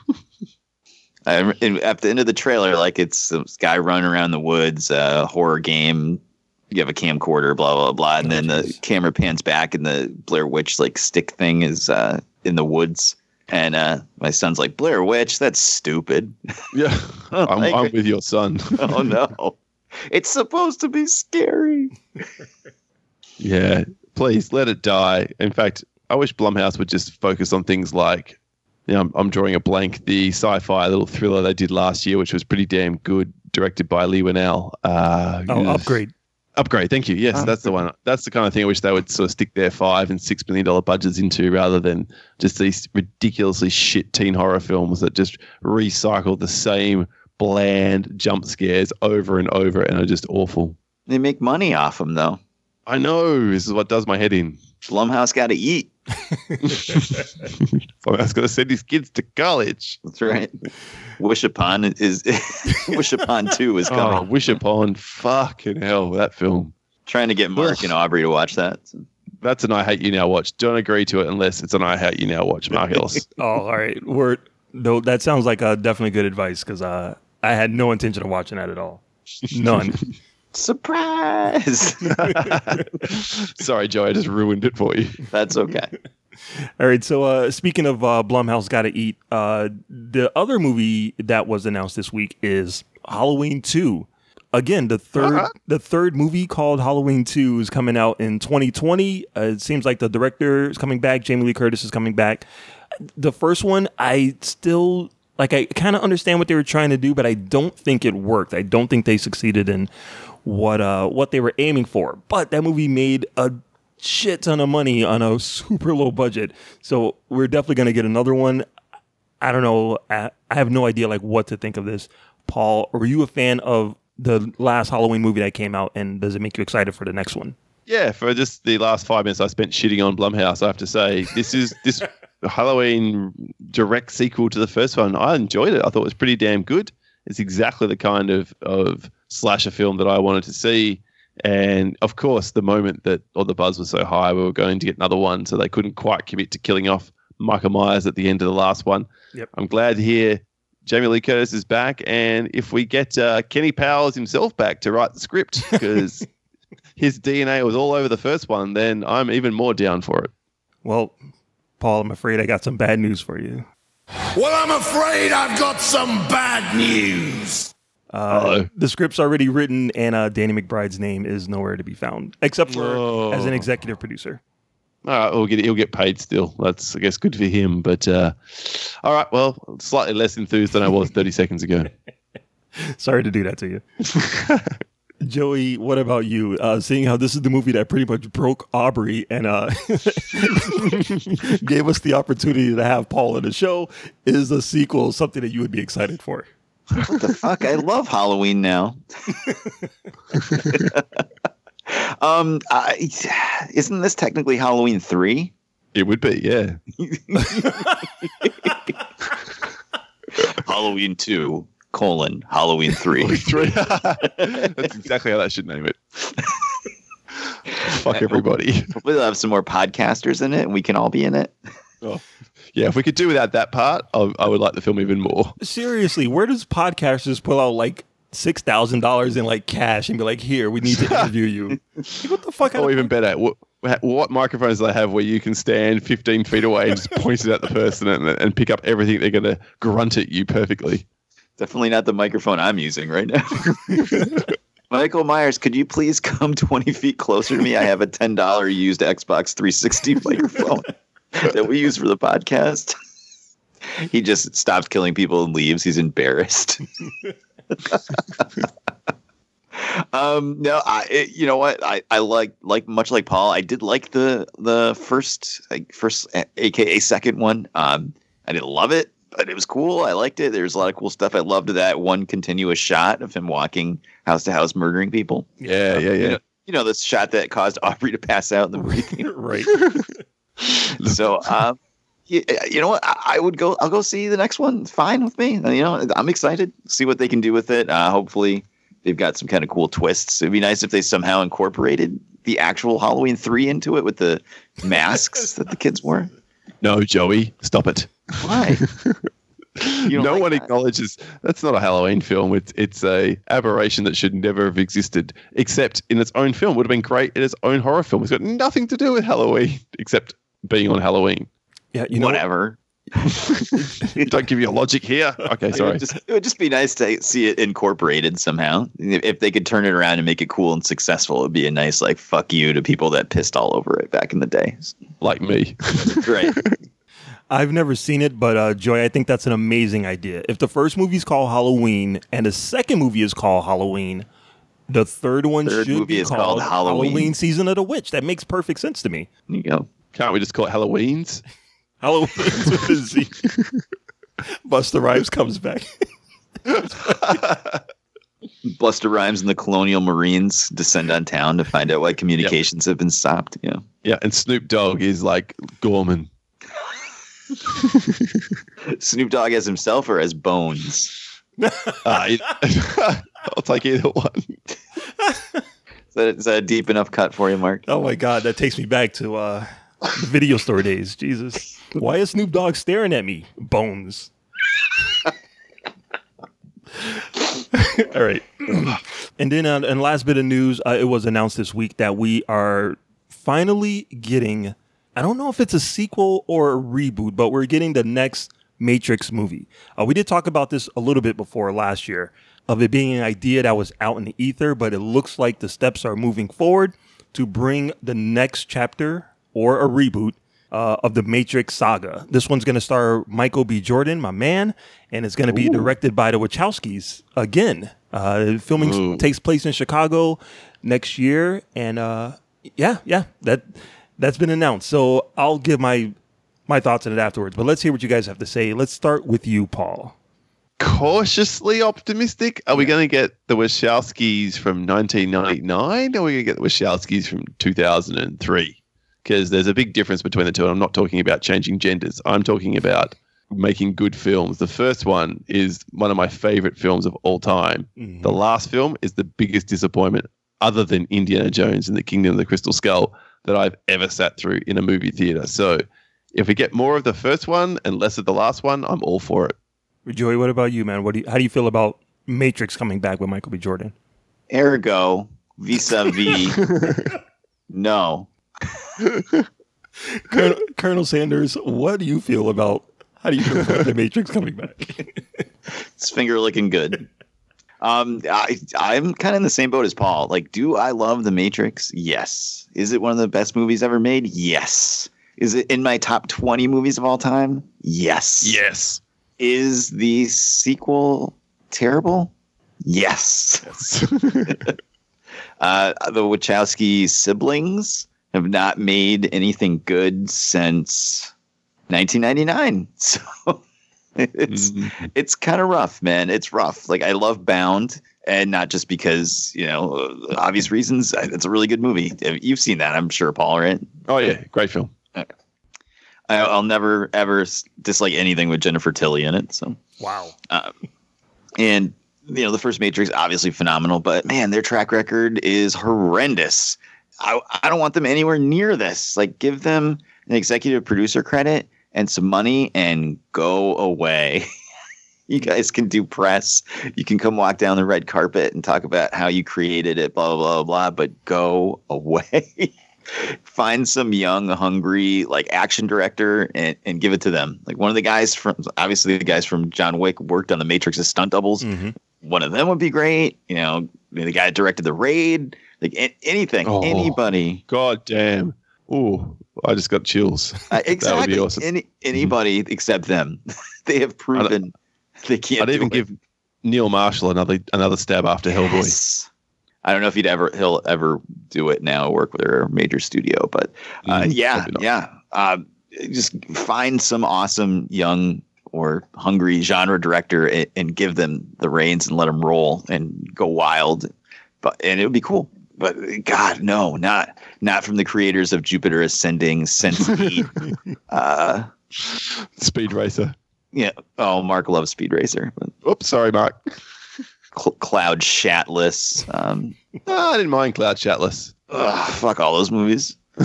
I, at the end of the trailer, like it's this guy running around the woods, uh, horror game. You have a camcorder, blah blah blah, and then the camera pans back, and the Blair Witch like stick thing is uh, in the woods. And uh, my son's like, Blair Witch, that's stupid. Yeah. I'm, Like- I'm with your son. oh no, it's supposed to be scary. Yeah, please let it die. In fact, I wish Blumhouse would just focus on things like, you know, I'm, I'm drawing a blank, the sci-fi little thriller they did last year, which was pretty damn good, directed by Leigh Whannell. Uh, Oh, upgrade. Upgrade, thank you. Yes, ah. that's the one. That's the kind of thing I wish they would sort of stick their five and six million dollar budgets into, rather than just these ridiculously shit teen horror films that just recycle the same bland jump scares over and over and are just awful. They make money off them though. I know this is what does my head in. Blumhouse got to eat. Blumhouse got to send these kids to college. That's right. Wish Upon is Wish Upon Two is coming. Oh, Wish Upon, fucking hell, that film. Trying to get Mark Ugh. and Aubrey to watch that. That's an I Hate You Now watch. Don't agree to it unless it's an I Hate You Now watch, Marcellus. Oh, all right. We're Though that sounds like uh, definitely good advice because uh, I had no intention of watching that at all. None. Surprise! Sorry, Joe, I just ruined it for you. That's okay. All right. So, uh, speaking of uh, Blumhouse Got to Eat, uh, the other movie that was announced this week is Halloween Two. Again, the 3rd the third movie called Halloween Two is coming out in 2020. Uh, it seems like the director is coming back. Jamie Lee Curtis is coming back. The first one, I still like. I kind of understand what they were trying to do, but I don't think it worked. I don't think they succeeded in what uh what they were aiming for. But that movie made a shit ton of money on a super low budget. So we're definitely going to get another one. I don't know. I, I have no idea like what to think of this. Paul, were you a fan of the last Halloween movie that came out and does it make you excited for the next one? Yeah, for just the last five minutes I spent shitting on Blumhouse, I have to say this is this Halloween direct sequel to the first one. I enjoyed it. I thought it was pretty damn good. It's exactly the kind of of slasher film that I wanted to see. And of course, the moment that all the buzz was so high, we were going to get another one, so they couldn't quite commit to killing off Michael Myers at the end of the last one. Yep. I'm glad to hear Jamie Lee Curtis is back, and if we get uh, Kenny Powers himself back to write the script, because his DNA was all over the first one, then I'm even more down for it. Well, Paul, I'm afraid I got some bad news for you. Well, I'm afraid I've got some bad news. Uh, the script's already written, and uh, Danny McBride's name is nowhere to be found, except for Oh. as an executive producer. All right, we'll get he'll get paid still. That's I guess good for him. But uh, all right, well, slightly less enthused than I was 30 seconds ago. Sorry to do that to you. Joey, what about you? Uh, seeing how this is the movie that pretty much broke Aubrey and uh, gave us the opportunity to have Paul in the show, is a sequel something that you would be excited for? What the fuck? I love Halloween now. um, I, isn't this technically Halloween three? It would be, yeah. Halloween two colon Halloween three. Three. That's exactly how that should name it. Fuck everybody. Hopefully, they'll have some more podcasters in it, and we can all be in it. Oh. Yeah, if we could do without that part, I, I would like the film even more. Seriously, where does podcasters pull out like six thousand dollars in like cash and be like, "Here, we need to interview you"? Like, what the fuck? Or even better, what, what microphones do they have where you can stand 15 feet away and just point it at the person and, and pick up everything they're going to grunt at you perfectly? Definitely not the microphone I'm using right now. Michael Myers, could you please come 20 feet closer to me? I have a $10 used Xbox 360 microphone that we use for the podcast. He just stops killing people and leaves. He's embarrassed. um no i it, you know what i i like like much like paul i did like the the first like first aka second one um i didn't love it but it was cool i liked it there's a lot of cool stuff i loved that one continuous shot of him walking house to house murdering people Yeah, yeah, you yeah. know, you know the shot that caused aubrey to pass out in the movie theater right so um you, you know what I, I would go i'll go see the next one fine with me you know i'm excited see what they can do with it uh hopefully they've got some kind of cool twists it'd be nice if they somehow incorporated the actual halloween 3 into it with the masks that the kids wore No, Joey, stop it. why no like one that? acknowledges that's not a Halloween film. It's it's a aberration that should never have existed, except in its own film. Would have been great in its own horror film. It's got nothing to do with Halloween except being on Halloween. Yeah, you know, whatever Don't give you a logic here. Okay, It sorry. would, just, it would just be nice to see it incorporated somehow. If if they could turn it around and make it cool and successful, it would be a nice like fuck you to people that pissed all over it back in the day. Like me. Right. I've never seen it, but uh, Joy, I think that's an amazing idea. If the first movie is called Halloween and the second movie is called Halloween, the third one Third should movie be is called, called Halloween. Season of the Witch. That makes perfect sense to me. There you go. Can't we just call it Halloweens? Halloween's with a Z. Busta Rhymes comes back. Busta Rhymes and the Colonial Marines descend on town to find out why communications have been stopped. Yeah. Yeah, and Snoop Dogg is like Gorman. Snoop Dogg as himself or as Bones? Uh, I'll take either one. Is that, is that a deep enough cut for you, Mark? Oh my God, that takes me back to uh, the video store days. Jesus. Why is Snoop Dogg staring at me? Bones. All right. and then, uh, and last bit of news, uh, it was announced this week that we are finally getting. I don't know if it's a sequel or a reboot, but we're getting the next Matrix movie. Uh, we did talk about this a little bit before last year of it being an idea that was out in the ether, but it looks like the steps are moving forward to bring the next chapter or a reboot uh, of the Matrix saga. This one's going to star Michael B. Jordan, my man, and it's going to be directed by the Wachowskis again. Uh, filming takes place in Chicago next year, and uh, yeah, yeah, that that's been announced. So I'll give my my thoughts on it afterwards. But let's hear what you guys have to say. Let's start with you, Paul. Cautiously optimistic. Are we going to get the Wachowskis from 1999 or are we going to get the Wachowskis from 2003? Because there's a big difference between the two. And I'm not talking about changing genders. I'm talking about making good films. The first one is one of my favorite films of all time. Mm-hmm. The last film is the biggest disappointment, other than Indiana Jones and the Kingdom of the Crystal Skull, that I've ever sat through in a movie theater. So if we get more of the first one and less of the last one, I'm all for it. Joey, what about you, man? What do you, how do you feel about Matrix coming back with Michael B. Jordan? Ergo, vis-a-vis, no. Colonel, Colonel Sanders, what do you feel about how do you feel about the Matrix coming back? It's finger looking good. Um, I I'm kind of in the same boat as Paul. Like, do I love The Matrix? Yes. Is it one of the best movies ever made? Yes. Is it in my top 20 movies of all time? Yes. Yes. Is the sequel terrible? Yes. uh, the Wachowski siblings have not made anything good since 1999. So it's it's kind of rough, man. It's rough. Like I love Bound, and not just because you know uh, obvious reasons. It's a really good movie. You've seen that, I'm sure, Paul. Right? Oh yeah, great film. I, I'll never ever dislike anything with Jennifer Tilly in it. So wow. um, and you know the first Matrix obviously phenomenal, but man, their track record is horrendous. I I don't want them anywhere near this. Like give them an executive producer credit and some money and go away. you guys can do press. You can come walk down the red carpet and talk about how you created it, blah, blah, blah, blah, but go away. Find some young, hungry, like action director and, and give it to them. Like one of the guys from, obviously, the guys from John Wick worked on the Matrix as stunt doubles. Mm-hmm. One of them would be great. You know, the guy that directed The Raid, like anything, Oh. anybody. God damn. Ooh, I just got chills. Uh, That would be awesome. Any, anybody except them. they have proven they can't. I'd even it. give Neil Marshall another another stab after Hellboy. Yes. I don't know if he'd ever he'll ever do it now, work with a major studio, but uh, Mm, yeah, yeah. Uh, just find some awesome young or hungry genre director and, and give them the reins and let them roll and go wild. But and it would be cool. But God, no, not not from the creators of Jupiter Ascending, Sense8. uh, Speed Racer. yeah. Oh, Mark loves Speed Racer. Oops, sorry, Mark. Cl- Cloud Shatless. Um, I didn't mind Cloud Chatless. ugh, fuck all those movies.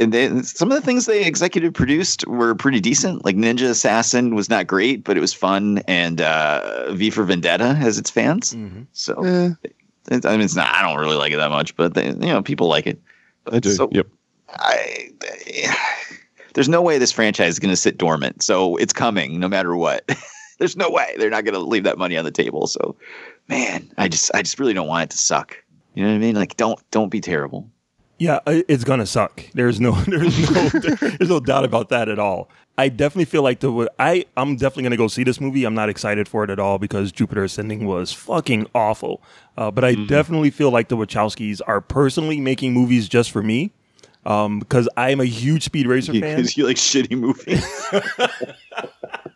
and then some of the things they executive produced were pretty decent. Like Ninja Assassin was not great, but it was fun. And uh, V for Vendetta has its fans. So Eh, it- I mean, it's not. I don't really like it that much, but they, you know, people like it. I do. So- yep. I, there's no way this franchise is going to sit dormant. So it's coming no matter what. there's no way they're not going to leave that money on the table. So, man, I just, I just really don't want it to suck. You know what I mean? Like, don't, don't be terrible. Yeah, it's gonna suck. There's no, there's no, there's no doubt about that at all. I definitely feel like the I, I'm definitely gonna go see this movie. I'm not excited for it at all because Jupiter Ascending was fucking awful. Uh, but I definitely feel like the Wachowskis are personally making movies just for me. Um, because I'm a huge Speed Racer fan. Because you like shitty movies.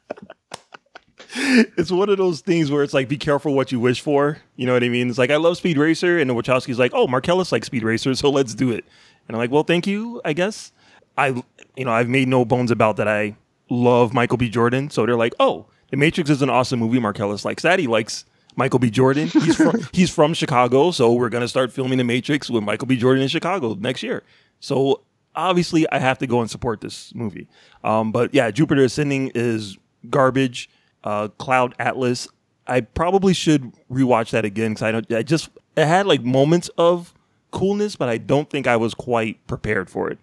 it's one of those things where it's like, be careful what you wish for. You know what I mean? It's like, I love Speed Racer, and the Wachowski's like, oh, Marcellus likes Speed Racer, so let's do it. And I'm like, well, thank you, I guess. I, you know, I've made no bones about that. I love Michael B. Jordan, so they're like, oh, The Matrix is an awesome movie. Marcellus likes that. He likes Michael B. Jordan. He's from he's from Chicago, so we're gonna start filming The Matrix with Michael B. Jordan in Chicago next year. So obviously, I have to go and support this movie. Um, but yeah, Jupiter Ascending is garbage. Uh, Cloud Atlas. I probably should rewatch that again because I don't. I just it had like moments of coolness, but I don't think I was quite prepared for it.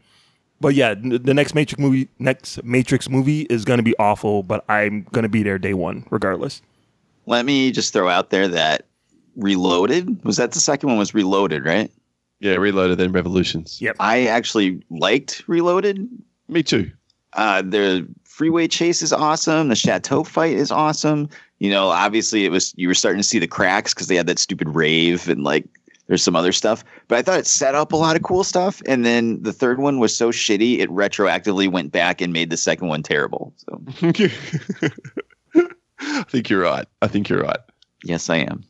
But yeah, n- the next Matrix movie, next Matrix movie is going to be awful, but I'm going to be there day one regardless. Let me just throw out there that Reloaded was that the second one was Reloaded, right? Yeah, Reloaded then Revolutions. Yep. I actually liked Reloaded. Me too. Uh, the freeway chase is awesome. The chateau fight is awesome. You know, obviously it was you were starting to see the cracks because they had that stupid rave and like there's some other stuff. But I thought it set up a lot of cool stuff. And then the third one was so shitty it retroactively went back and made the second one terrible. So I think you're right. I think you're right. yes, I am.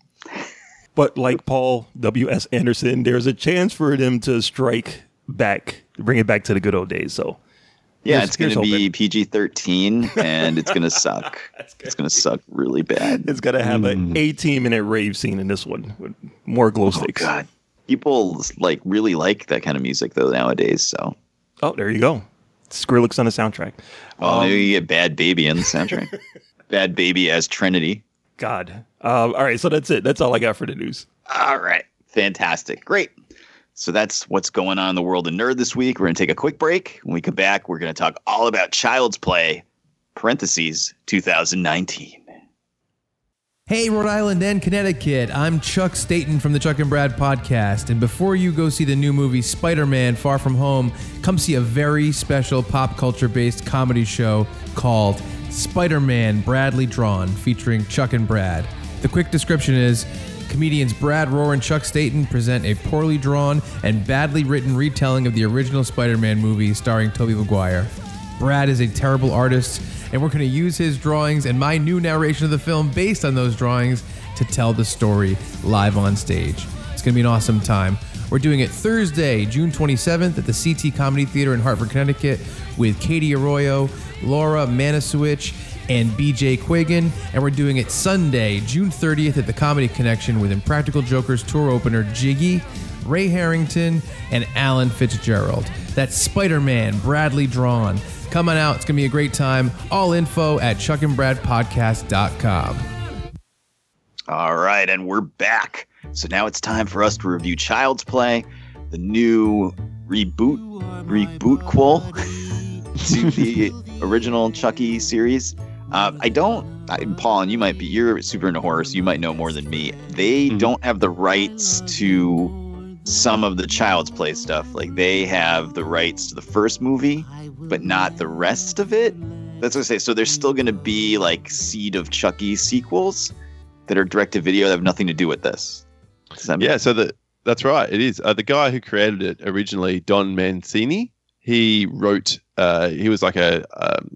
But like Paul W. S. Anderson, there's a chance for them to strike back, bring it back to the good old days. So Yeah, Here's- it's going to be. PG 13 and it's going to suck. It's going to suck really bad. it's gonna have an 18 minute rave scene in this one with more glow sticks. Oh. God. People like really like that kind of music though nowadays. So, Oh, there you go. Skrillex on the soundtrack. well, Um, maybe you get Bhad Bhabie on the soundtrack. Bhad Bhabie as Trinity. God. Um, all right, so that's it. That's all I got for the news. All right. Fantastic. Great. So that's what's going on in the world of nerd this week. We're going to take a quick break. When we come back, we're going to talk all about Child's Play, parentheses, 2019. Hey, Rhode Island and Connecticut. I'm Chuck Staten from the Chuck and Brad podcast. And before you go see the new movie Spider Man Far From Home, come see a very special pop culture based comedy show called Spider Man Bradley Drawn, featuring Chuck and Brad. The quick description is comedians Brad Rohr and Chuck Staten present a poorly drawn and badly written retelling of the original Spider Man movie starring Tobey Maguire. Brad is a terrible artist, and we're going to use his drawings and my new narration of the film based on those drawings to tell the story live on stage. It's going to be an awesome time. We're doing it Thursday, June 27th at the CT Comedy Theater in Hartford, Connecticut with Katie Arroyo, Laura Manasewicz, and BJ Quiggin. And we're doing it Sunday, June 30th at the Comedy Connection with Impractical Jokers tour opener Jiggy, Ray Harrington, and Alan Fitzgerald. That's Spider Man, Bradley Drawn. Come on out. It's going to be a great time. All info at chuckandbradpodcast.com. All right, and we're back. So now it's time for us to review Child's Play, the new reboot reboot quel to the original Chucky series. Uh, I don't, I, Paul, and you might be, you're super into horror, so you might know more than me. They don't have the rights to some of the Child's Play stuff. Like they have the rights to the first movie, but not the rest of it. That's what I say. So there's still going to be like Seed of Chucky sequels that are direct to video that have nothing to do with this. Does that make- Yeah, so the, that's right. It is. Uh, the guy who created it originally, Don Mancini, he wrote, uh, he was like a um,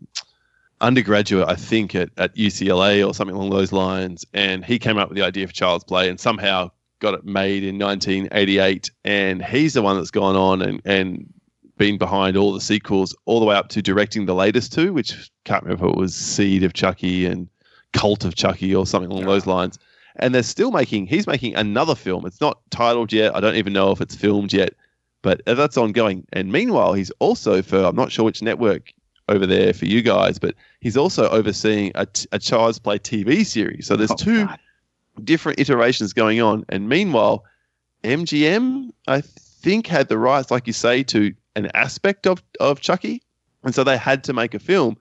undergraduate, I think, at, at UCLA or something along those lines. And he came up with the idea for Child's Play and somehow got it made in 1988. And he's the one that's gone on and, and been behind all the sequels, all the way up to directing the latest two, which can't remember if it was Seed of Chucky and Cult of Chucky or something along those lines. And they're still making, he's making another film. It's not titled yet. I don't even know if it's filmed yet, but that's ongoing. And meanwhile, he's also for, I'm not sure which network over there for you guys, but he's also overseeing a, a Child's Play TV series. So there's Oh, two God. different iterations going on. And meanwhile, MGM, I think, had the rights, like you say, to an aspect of, of Chucky. And so they had to make a film.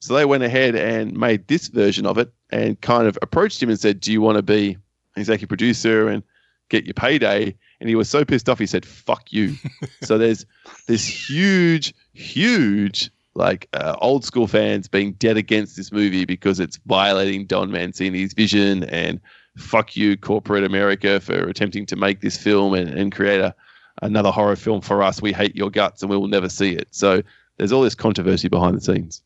So they went ahead and made this version of it and kind of approached him and said, Do you want to be executive producer and get your payday? And he was so pissed off, he said, Fuck you. so there's this huge, huge, like uh, old school fans being dead against this movie because it's violating Don Mancini's vision and fuck you, corporate America, for attempting to make this film and, and create a, another horror film for us. We hate your guts and we will never see it. So there's all this controversy behind the scenes.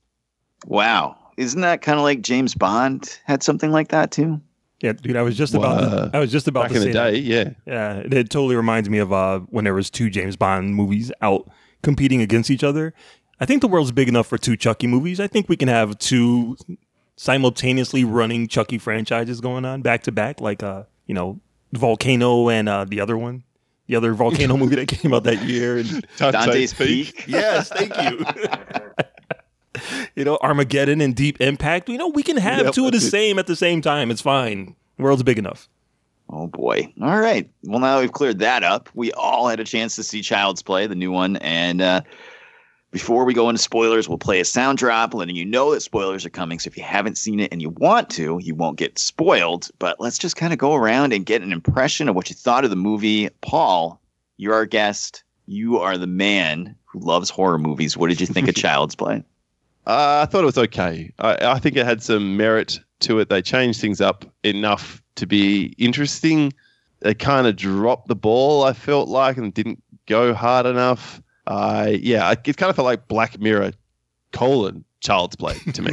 Wow. Isn't that kind of like James Bond had something like that too? Yeah, dude, I was just about Wow. to, I was just about Back to in say the that. day, yeah. Yeah, it, it totally reminds me of uh, when there was two James Bond movies out competing against each other. I think the world's big enough for two Chucky movies. I think we can have two simultaneously running Chucky franchises going on back to back, like uh, you know, Volcano and uh, the other one, the other volcano movie that came out that year. And Dante's Peak. yes, thank you. you know, Armageddon and Deep Impact. You know, we can have Yep, two of the that's same at the same time. It's fine. The world's big enough. Oh boy. All right. Well, now we've cleared that up. We all had a chance to see Child's Play, the new one. And uh, before we go into spoilers, we'll play a sound drop letting you know that spoilers are coming. So if you haven't seen it and you want to, you won't get spoiled. But let's just kind of go around and get an impression of what you thought of the movie. Paul, you're our guest. You are the man who loves horror movies. What did you think of Child's Play? Uh, I thought it was okay. I, I think it had some merit to it. They changed things up enough to be interesting. They kind of dropped the ball, I felt like, and didn't go hard enough. Uh, yeah, it it kind of felt like Black Mirror colon Child's Play to me.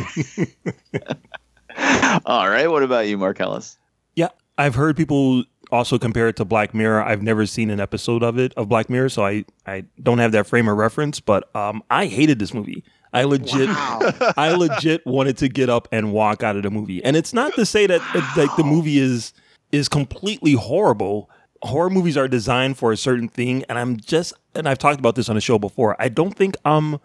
All right. What about you, Marcellus? Yeah, I've heard people also compare it to Black Mirror. I've never seen an episode of it of Black Mirror, so I I don't have that frame of reference. But um, I hated this movie. I legit, I legit wanted to get up and walk out of the movie. And it's not to say that that, like the movie is is completely horrible. Horror movies are designed for a certain thing, and I'm just and I've talked about this on the show before. I don't think I'm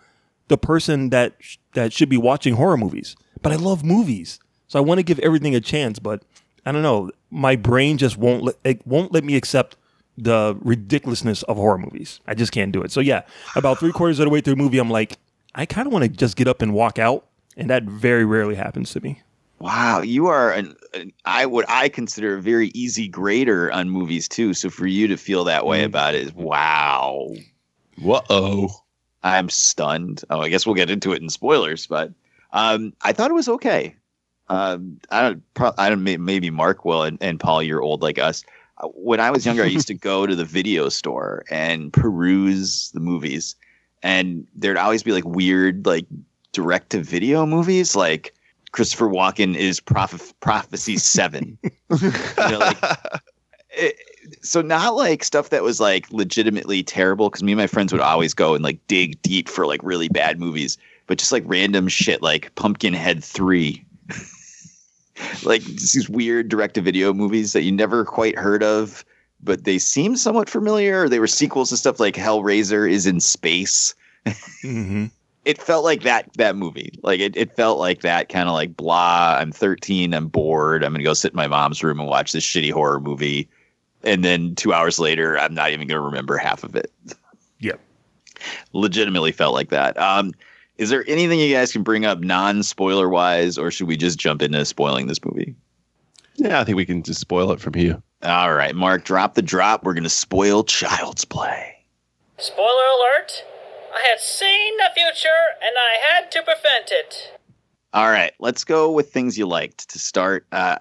the person that sh- that should be watching horror movies, but I love movies, so I want to give everything a chance. But I don't know, my brain just won't let it won't let me accept the ridiculousness of horror movies. I just can't do it. So yeah, about three quarters of the way through the movie, I'm like, I kind of want to just get up and walk out, and that very rarely happens to me. Wow, you are an, an I would I consider a very easy grader on movies too. So for you to feel that way about it is wow. Whoa. I'm stunned. Oh, I guess we'll get into it in spoilers, but um, I thought it was okay. Um, I don't, pro- I don't, maybe Mark will, and, and Paul, you're old like us. Uh, When I was younger, I used to go to the video store and peruse the movies, and there'd always be like weird, like direct to video movies, like Christopher Walken is Proph- Prophecy Seven. you know, like it, so not like stuff that was like legitimately terrible because me and my friends would always go and like dig deep for like really bad movies but just like random shit like pumpkinhead 3 like these weird direct-to-video movies that you never quite heard of but they seem somewhat familiar. They were sequels to stuff like Hellraiser is in space. hmm It felt like that that movie. Like it, it felt like that kind of like blah. I'm 13. I'm bored. I'm gonna go sit in my mom's room and watch this shitty horror movie. And then two hours later, I'm not even gonna remember half of it. Yep. Legitimately felt like that. Um, is there anything you guys can bring up non spoiler wise, or should we just jump into spoiling this movie? Yeah, I think we can just spoil it from here. All right, Mark, drop the drop. We're gonna spoil Child's Play. Spoiler alert! I had seen the future and I had to prevent it. All right, let's go with things you liked to start. Uh,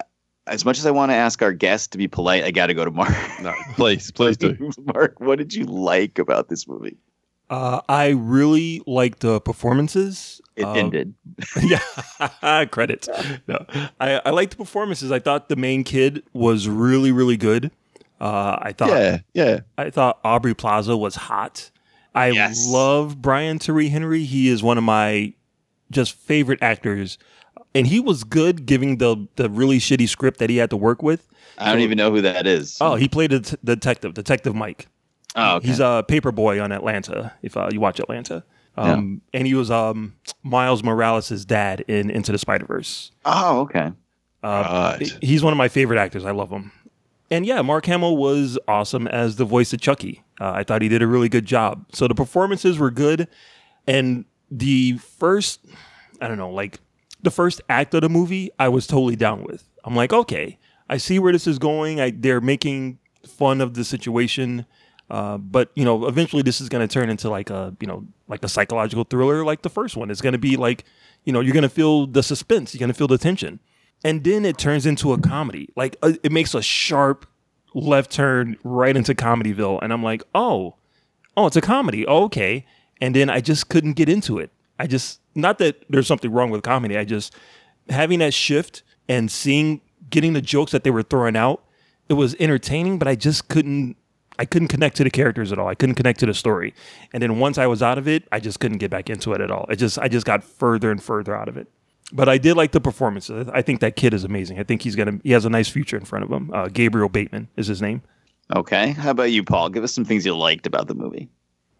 as much as I want to ask our guest to be polite, I got to go to Mark. No, please, please do. Mark, what did you like about this movie? Uh, I really liked the performances. It Uh, ended. yeah, credit. No, I, I liked the performances. I thought the main kid was really, really good. Uh, I thought, Yeah, yeah. I thought Aubrey Plaza was hot. I Yes. love Brian Tyree Henry. He is one of my just favorite actors, and he was good giving the the really shitty script that he had to work with. I don't even know who that is. Oh, he played a t- detective, Detective Mike. Oh, okay. He's a Paper Boi on Atlanta. If uh, you watch Atlanta, um, and he was um, Miles Morales' dad in Into the Spider Verse. oh, okay. Uh. He's one of my favorite actors. I love him. And yeah, Mark Hamill was awesome as the voice of Chucky. Uh, I thought he did a really good job. So the performances were good, and the first, I don't know, like the first act of the movie, I was totally down with. I'm like, okay, I see where this is going. I, they're making fun of the situation, uh, but you know, eventually this is going to turn into like a, you know, like a psychological thriller, like the first one. It's going to be like, you know, you're going to feel the suspense, you're going to feel the tension and then it turns into a comedy. Like uh, it makes a sharp left turn right into Comedyville, and I'm like, oh, oh, it's a comedy. Oh, okay. And then I just couldn't get into it. I just not that there's something wrong with comedy. I just having that shift and seeing getting the jokes that they were throwing out. It was entertaining, but I just couldn't. I couldn't connect to the characters at all. I couldn't connect to the story. And then once I was out of it, I just couldn't get back into it at all. It just I just got further and further out of it. But I did like the performances. I think that kid is amazing. I think he's gonna he has a nice future in front of him. Uh, Gabriel Bateman is his name. Okay. How about you, Paul? Give us some things you liked about the movie.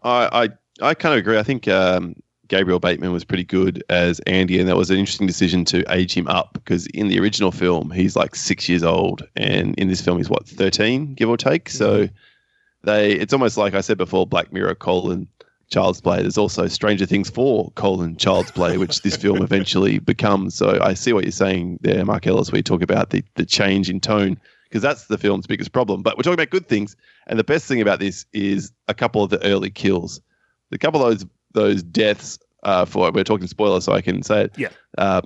I, I, I kind of agree. I think um, Gabriel Bateman was pretty good as Andy, and that was an interesting decision to age him up because in the original film he's like six years old, and in this film he's what thirteen, give or take. So they, it's almost like I said before, Black Mirror colon Child's Play. There's also Stranger Things four colon Child's Play, which this film eventually becomes. So I see what you're saying there, Marcellus, where you talk about the the change in tone because that's the film's biggest problem. But we're talking about good things, and the best thing about this is a couple of the early kills. The couple of those those deaths uh, for we're talking spoilers, so I can say it. Yeah. Uh,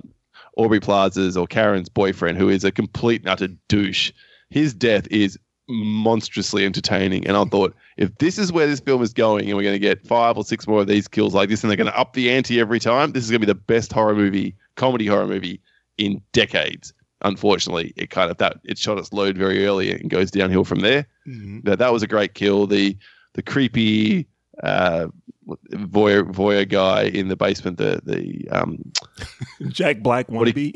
Aubrey Plaza's or Karen's boyfriend, who is a complete and utter douche. His death is monstrously entertaining, and I thought if this is where this film is going, and we're going to get five or six more of these kills like this, and they're going to up the ante every time, this is going to be the best horror movie, comedy horror movie in decades. Unfortunately, it kind of that it shot its load very early and goes downhill from there. That that was a great kill. The the creepy uh, voyeur voyeur guy in the basement. The the um, Jack Black wannabe.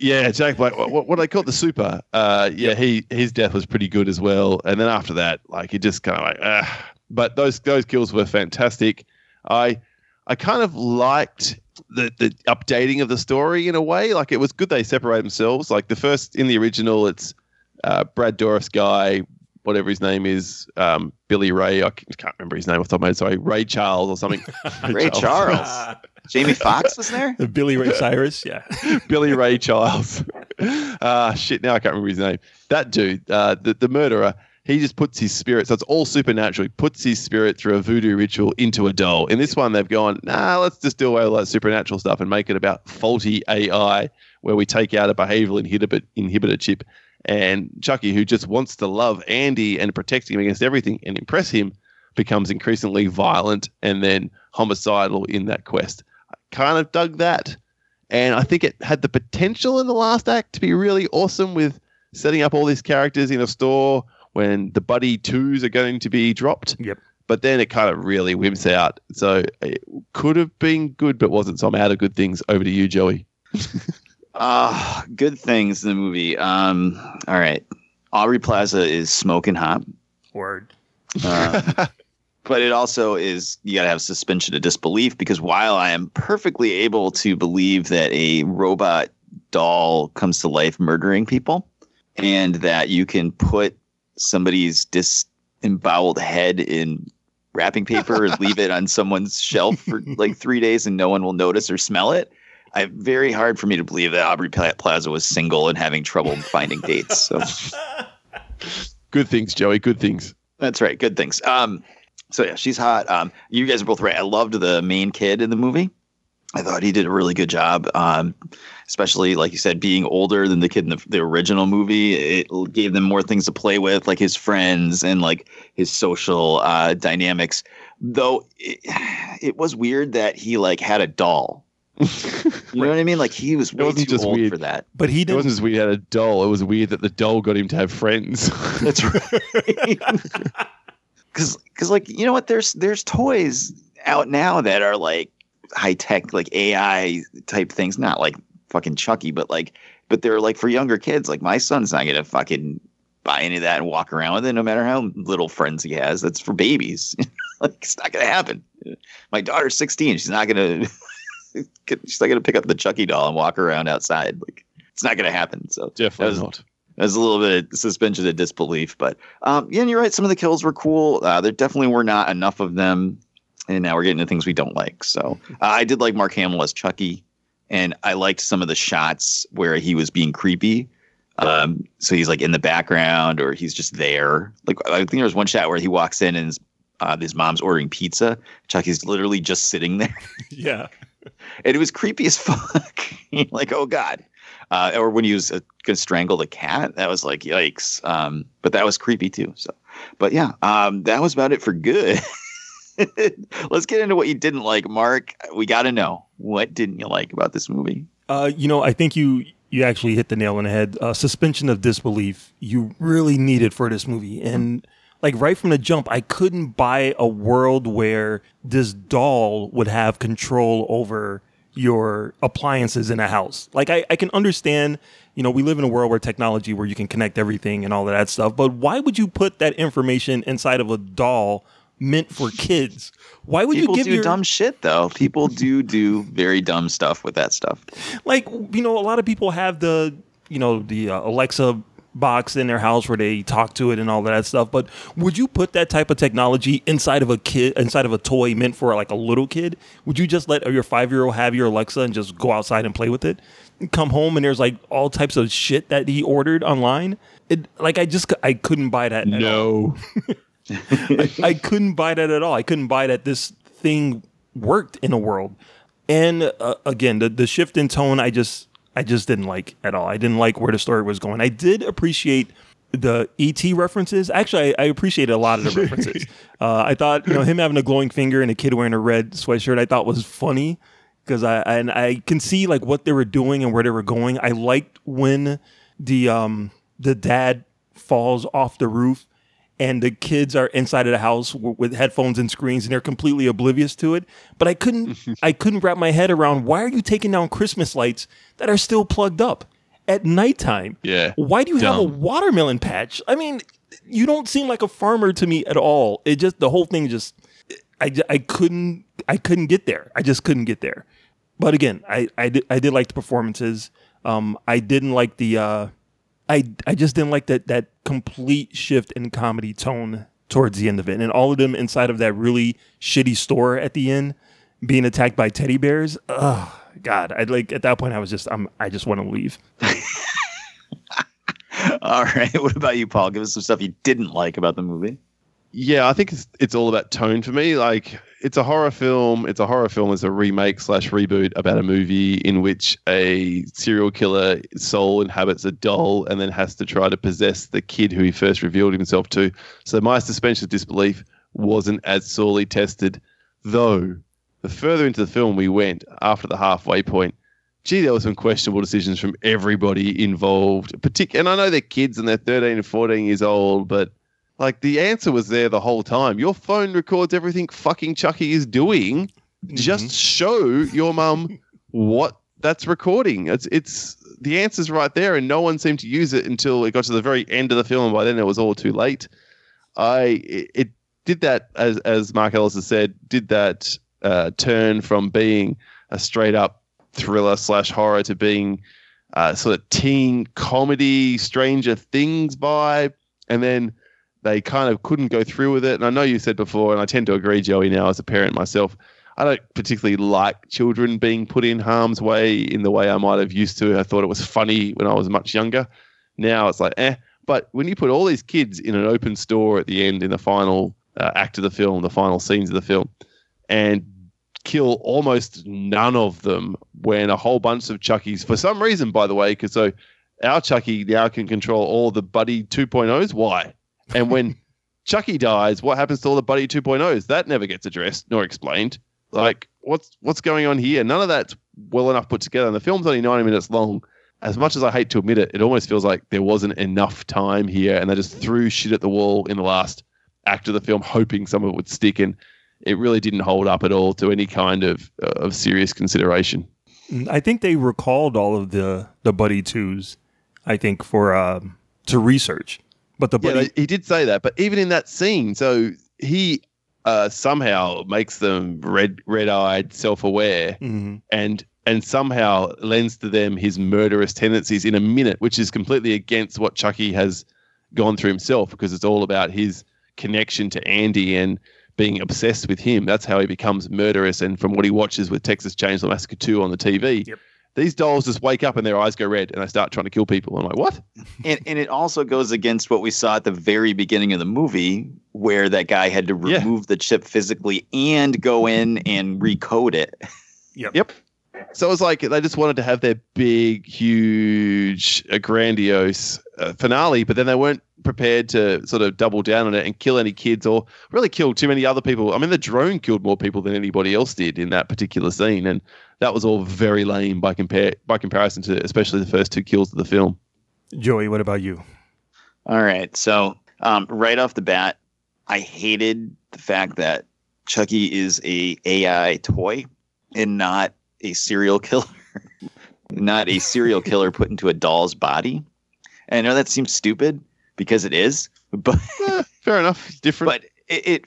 Yeah, Jack Black. What, what, what do they call it? The super. Uh, yeah, he his death was pretty good as well. And then after that, like it just kind of like, ah. But those those kills were fantastic. I I kind of liked the the updating of the story in a way. Like it was good they separate themselves. Like the first in the original, it's uh, Brad Dourif's guy, whatever his name is, um, Billy Ray. I can't remember his name off the top of my head. Sorry, Ray Charles or something. Ray Charles. Jamie Foxx was there. Billy Ray Cyrus. Yeah. Billy Ray Charles. Ah, shit. Now I can't remember his name. That dude, uh, the the murderer. He just puts his spirit. So it's all supernatural. He puts his spirit through a voodoo ritual into a doll. In this one, they've gone, nah, let's just do away with all that supernatural stuff and make it about faulty AI, where we take out a behavioral inhibitor inhibitor chip. And Chucky, who just wants to love Andy and protect him against everything and impress him, becomes increasingly violent and then homicidal in that quest. I kind of dug that. And I think it had the potential in the last act to be really awesome with setting up all these characters in a store when the Buddy twos are going to be dropped. Yep. But then it kind of really wimps out. So it could have been good, but wasn't. So I'm out of good things. Over to you, Joey. Ah, good things in the movie. Um, all right. Aubrey Plaza is smoking hot. Word. Uh, but it also is you got to have suspension of disbelief because while I am perfectly able to believe that a robot doll comes to life murdering people and that you can put somebody's disemboweled head in wrapping paper and leave it on someone's shelf for like three days and no one will notice or smell it. I very hard for me to believe that Aubrey Plaza was single and having trouble finding dates. So Good things, Joey. Good things. that's right. Good things. Um, so yeah, she's hot. Um, you guys are both right. I loved the main kid in the movie. I thought he did a really good job. Um, especially like you said, being older than the kid in the, the original movie, it gave them more things to play with, like his friends and like his social uh, dynamics. Though it, it was weird that he like had a doll. You know what I mean? Like he was It way wasn't too just old weird for that. But he didn't. wasn't just weird he had a doll. It was weird that the doll got him to have friends. That's right. Because, because, like, you know what? There's there's toys out now that are like high tech, like AI type things. Not like fucking Chucky, but like, but they're like for younger kids. Like my son's not gonna fucking buy any of that and walk around with it, no matter how little friends he has. That's for babies. like it's not gonna happen. My daughter's 16. She's not gonna. she's not gonna pick up the Chucky doll and walk around outside. Like it's not gonna happen. So Definitely was- not. There's a little bit of suspension of disbelief, but um, yeah, and you're right. Some of the kills were cool. Uh, there definitely were not enough of them, and now we're getting to things we don't like. So uh, I did like Mark Hamill as Chucky, and I liked some of the shots where he was being creepy. Um, so he's like in the background, or he's just there. Like I think there was one shot where he walks in and his, uh, his mom's ordering pizza. Chucky's literally just sitting there yeah. and it was creepy as fuck. like, oh god. Uh, or when he was uh, gonna strangle the cat, that was like yikes. Um, but that was creepy too. So, but yeah, um, that was about it for good. Let's get into what you didn't like, Mark. We got to know what didn't you like about this movie? Uh, you know, I think you you actually hit the nail on the head. Uh, suspension of disbelief. You really needed for this movie, and like right from the jump, I couldn't buy a world where this doll would have control over your appliances in a house. Like I, I can understand, you know, we live in a world where technology where you can connect everything and all of that stuff, but why would you put that information inside of a doll meant for kids? Why would People you give do your dumb shit though. People do do very dumb stuff with that stuff. like you know a lot of people have the you know the uh, alexa box in their house where they talk to it and all that stuff but would you put that type of technology inside of a kid inside of a toy meant for like a little kid would you just let your five year old have your alexa and just go outside and play with it come home and there's like all types of shit that he ordered online it like i just i couldn't buy that. No. I, I couldn't buy that at all. I couldn't buy that this thing worked in a world. And uh, again, the the shift in tone, I just I just didn't like at all. I didn't like where the story was going. I did appreciate the ET references. Actually, I, I appreciated a lot of the references. uh, I thought you know him having a glowing finger and a kid wearing a red sweatshirt. I thought was funny because I and I can see like what they were doing and where they were going. I liked when the um the dad falls off the roof and the kids are inside of the house w- with headphones and screens and they're completely oblivious to it. But i couldn't i couldn't wrap my head around why are you taking down christmas lights that are still plugged up at nighttime? Yeah. why do you have a watermelon patch? I mean you don't seem like a farmer to me at all. It just the whole thing just i, I couldn't i couldn't get there. I just couldn't get there. But again i i did, I did like the performances. Um i didn't like the uh I I just didn't like that that complete shift in comedy tone towards the end of it, and all of them inside of that really shitty store at the end, being attacked by teddy bears. Ugh, God, I like at that point I was just I'm I just want to leave. All right. What about you, Paul? Give us some stuff you didn't like about the movie. Yeah, I think it's it's all about tone for me. Like it's a horror film. It's a horror film as a remake slash reboot about a movie in which a serial killer soul inhabits a doll and then has to try to possess the kid who he first revealed himself to. So my suspension of disbelief wasn't as sorely tested, though. The further into the film we went after the halfway point, gee, there were some questionable decisions from everybody involved. Partic- and I know they're kids and they're 13 and 14 years old, but like the answer was there the whole time. Your phone records everything fucking Chucky is doing. Just show your mum what that's recording. It's it's the answer's right there, and no one seemed to use it until it got to the very end of the film. By then, it was all too late. I it, it did that as as Marcellus has said, did that uh, turn from being a straight up thriller slash horror to being uh, sort of teen comedy, Stranger Things vibe, and then they kind of couldn't go through with it. And I know you said before, and I tend to agree, Joey. Now as a parent myself, I don't particularly like children being put in harm's way in the way I might have used to. I thought it was funny when I was much younger. Now it's like, eh. But when you put all these kids in an open store at the end, in the final uh, act of the film, the final scenes of the film, and kill almost none of them when a whole bunch of Chuckies, for some reason, by the way, because so our Chucky now can control all the Buddy 2.0s. Why? And when Chucky dies, what happens to all the Buddy 2.0s? That never gets addressed nor explained. Like, what's what's going on here? None of that's well enough put together. And the film's only 90 minutes long. As much as I hate to admit it, it almost feels like there wasn't enough time here, and they just threw shit at the wall in the last act of the film, hoping some of it would stick. And it really didn't hold up at all to any kind of uh, of serious consideration. I think they recalled all of the the buddy twos. I think for um, to research, but the Yeah, buddy they- he did say that, but even in that scene, so he uh, somehow makes them red red eyed, self aware, Mhm. and and somehow lends to them his murderous tendencies in a minute, which is completely against what Chucky has gone through himself, because it's all about his connection to Andy and being obsessed with him. That's how he becomes murderous. And from what he watches with Texas Chainsaw Massacre 2 on the TV, these dolls just wake up and their eyes go red and they start trying to kill people. I'm like, what? And, and it also goes against what we saw at the very beginning of the movie, where that guy had to remove the chip physically and go in and recode it. Yep. Yep. So it's like they just wanted to have their big, huge, uh, grandiose uh, finale, but then they weren't prepared to sort of double down on it and kill any kids or really kill too many other people. I mean, the drone killed more people than anybody else did in that particular scene, and that was all very lame by compare by comparison to especially the first two kills of the film. Joey, what about you? All right. So, um, right off the bat, I hated the fact that Chucky is a AI toy and not a serial killer, not a serial killer put into a doll's body. And I know that seems stupid because it is, but fair enough, different. But it, it,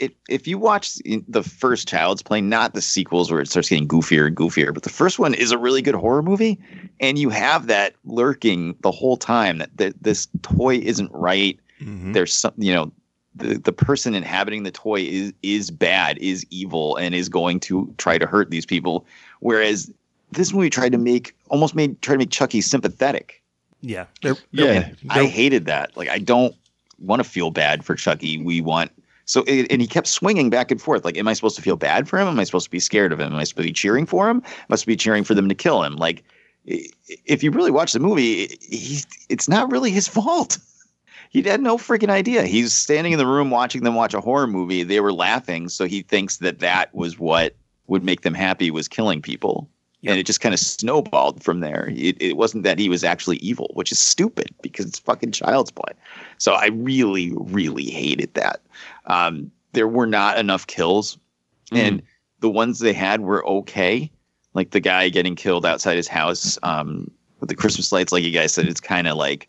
it if you watch the first Child's Play, not the sequels where it starts getting goofier and goofier, but the first one is a really good horror movie, and you have that lurking the whole time that, that this toy isn't right. Mm-hmm. There's some, you know, the, the person inhabiting the toy is is bad, is evil, and is going to try to hurt these people. Whereas this movie tried to make almost made try to make Chucky sympathetic. Yeah. They're, And I hated that. Like, I don't want to feel bad for Chucky. We want so, it, and he kept swinging back and forth. Like, am I supposed to feel bad for him? Am I supposed to be scared of him? Am I supposed to be cheering for him? Am I supposed to be cheering for them to kill him? Like, if you really watch the movie, he, it's not really his fault. He had no freaking idea. He's standing in the room watching them watch a horror movie. They were laughing, so he thinks that that was what would make them happy was killing people. And it just kind of snowballed from there. It, it wasn't that he was actually evil, which is stupid because it's fucking child's play. So I really, really hated that. Um, there were not enough kills, and the ones they had were okay. Like the guy getting killed outside his house um, with the Christmas lights, like you guys said, it's kind of like,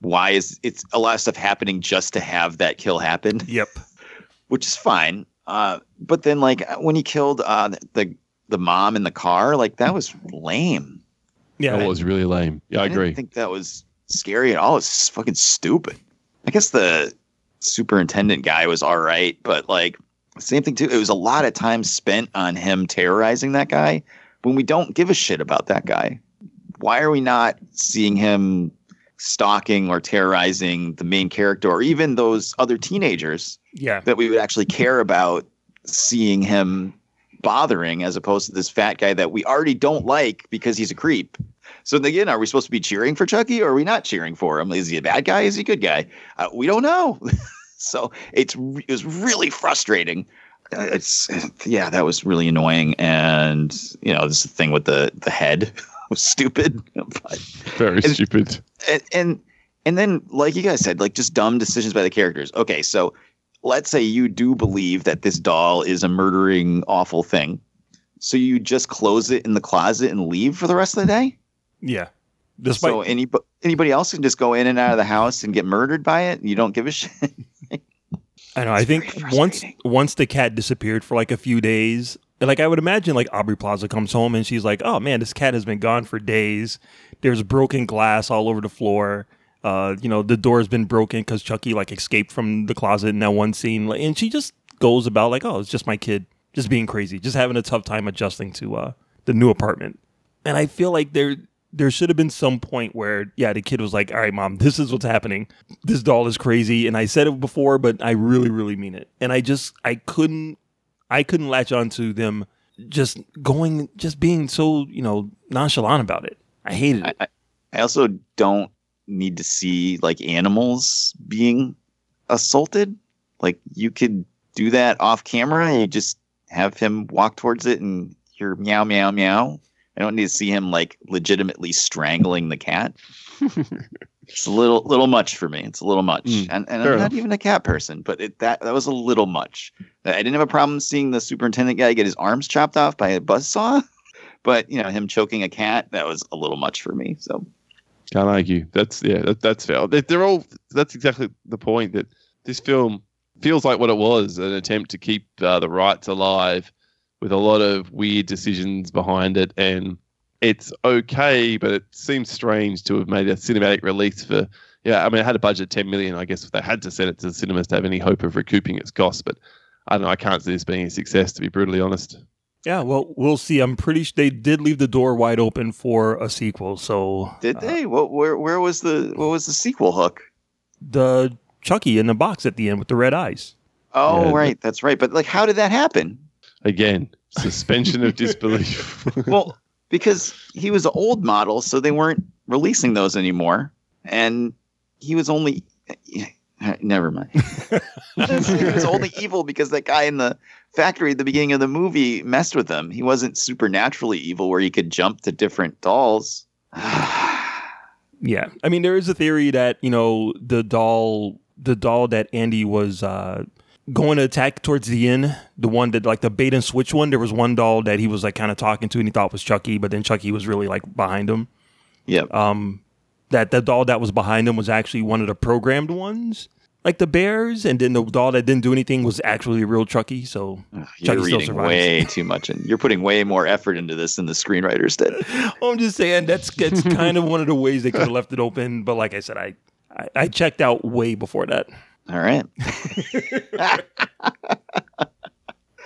why is it's a lot of stuff happening just to have that kill happen? Yep. Which is fine. Uh, but then, like when he killed uh, the the mom in the car, like that was lame. Yeah, that was really lame. Yeah, I, I agree. didn't think that was scary at all. It's fucking stupid. I guess the superintendent guy was all right, but like same thing too. It was a lot of time spent on him terrorizing that guy when we don't give a shit about that guy. Why are we not seeing him stalking or terrorizing the main character or even those other teenagers Yeah. that we would actually care about seeing him bothering as opposed to this fat guy that we already don't like because he's a creep. So again, are we supposed to be cheering for Chucky or are we not cheering for him? Is he a bad guy? Is he a good guy? Uh, we don't know. so it's it was really frustrating. Uh, It's yeah, that was really annoying, and you know this thing with the the head was stupid. But Very and- stupid. and and and then like you guys said like just dumb decisions by the characters okay so let's say you do believe that this doll is a murdering awful thing so you just close it in the closet and leave for the rest of the day Yeah. Despite so any, anybody else can just go in and out of the house and get murdered by it you don't give a shit I know. I think once once the cat disappeared for like a few days, like I would imagine, like Aubrey Plaza comes home and she's like, "Oh man, this cat has been gone for days. There's broken glass all over the floor. Uh, you know, the door's been broken because Chucky like escaped from the closet in that one scene, and she just goes about like, "Oh, it's just my kid, just being crazy, just having a tough time adjusting to uh, the new apartment." And I feel like there there should have been some point where yeah the kid was like all right mom this is what's happening. This doll is crazy. And i said it before but i really really mean it. And i just i couldn't i couldn't latch on to them just going just being so you know nonchalant about it. I hated it. I, I also don't need to see like animals being assaulted. Like you could do that off camera. You just have him walk towards it and hear meow meow meow I don't need to see him like legitimately strangling the cat. it's a little little much for me. It's a little much, Mm, and, and I'm not even a cat person, but it, that that was a little much. I didn't have a problem seeing the superintendent guy get his arms chopped off by a buzzsaw, but you know him choking a cat that was a little much for me. So Can't argue. That's yeah, that, that's fair. They, they're all. That's exactly the point. That this film feels like what it was an attempt to keep uh, the rights alive, with a lot of weird decisions behind it, and it's okay, but it seems strange to have made a cinematic release for. Yeah, I mean, it had a budget of ten million. I guess if they had to send it to the cinemas to have any hope of recouping its costs, but I don't know. I can't see this being a success, to be brutally honest. yeah well we'll see i'm pretty sure they did leave the door wide open for a sequel so did uh, they? What where where was the what was the sequel hook? the chucky in the box at the end with the red eyes Oh Yeah, right, that's right. But like, how did that happen? Again, suspension of disbelief. well, because he was an old model, so they weren't releasing those anymore, and he was only. Never mind. he was only evil because that guy in the factory at the beginning of the movie messed with him. He wasn't supernaturally evil where he could jump to different dolls. Yeah, I mean, there is a theory that you know the doll, the doll that Andy was uh, going to attack towards the end, the one that like the bait and switch one. There was one doll that he was like kind of talking to, and he thought was Chucky, but then Chucky was really like behind him. Yeah. Um, that the doll that was behind him was actually one of the programmed ones, like the bears, and then the doll that didn't do anything was actually a real Chucky. So You're Chucky reading way too much, and you're putting way more effort into this than the screenwriters did. I'm just saying that's that's kind of one of the ways they could have left it open, but like I said, I, I I checked out way before that. All right.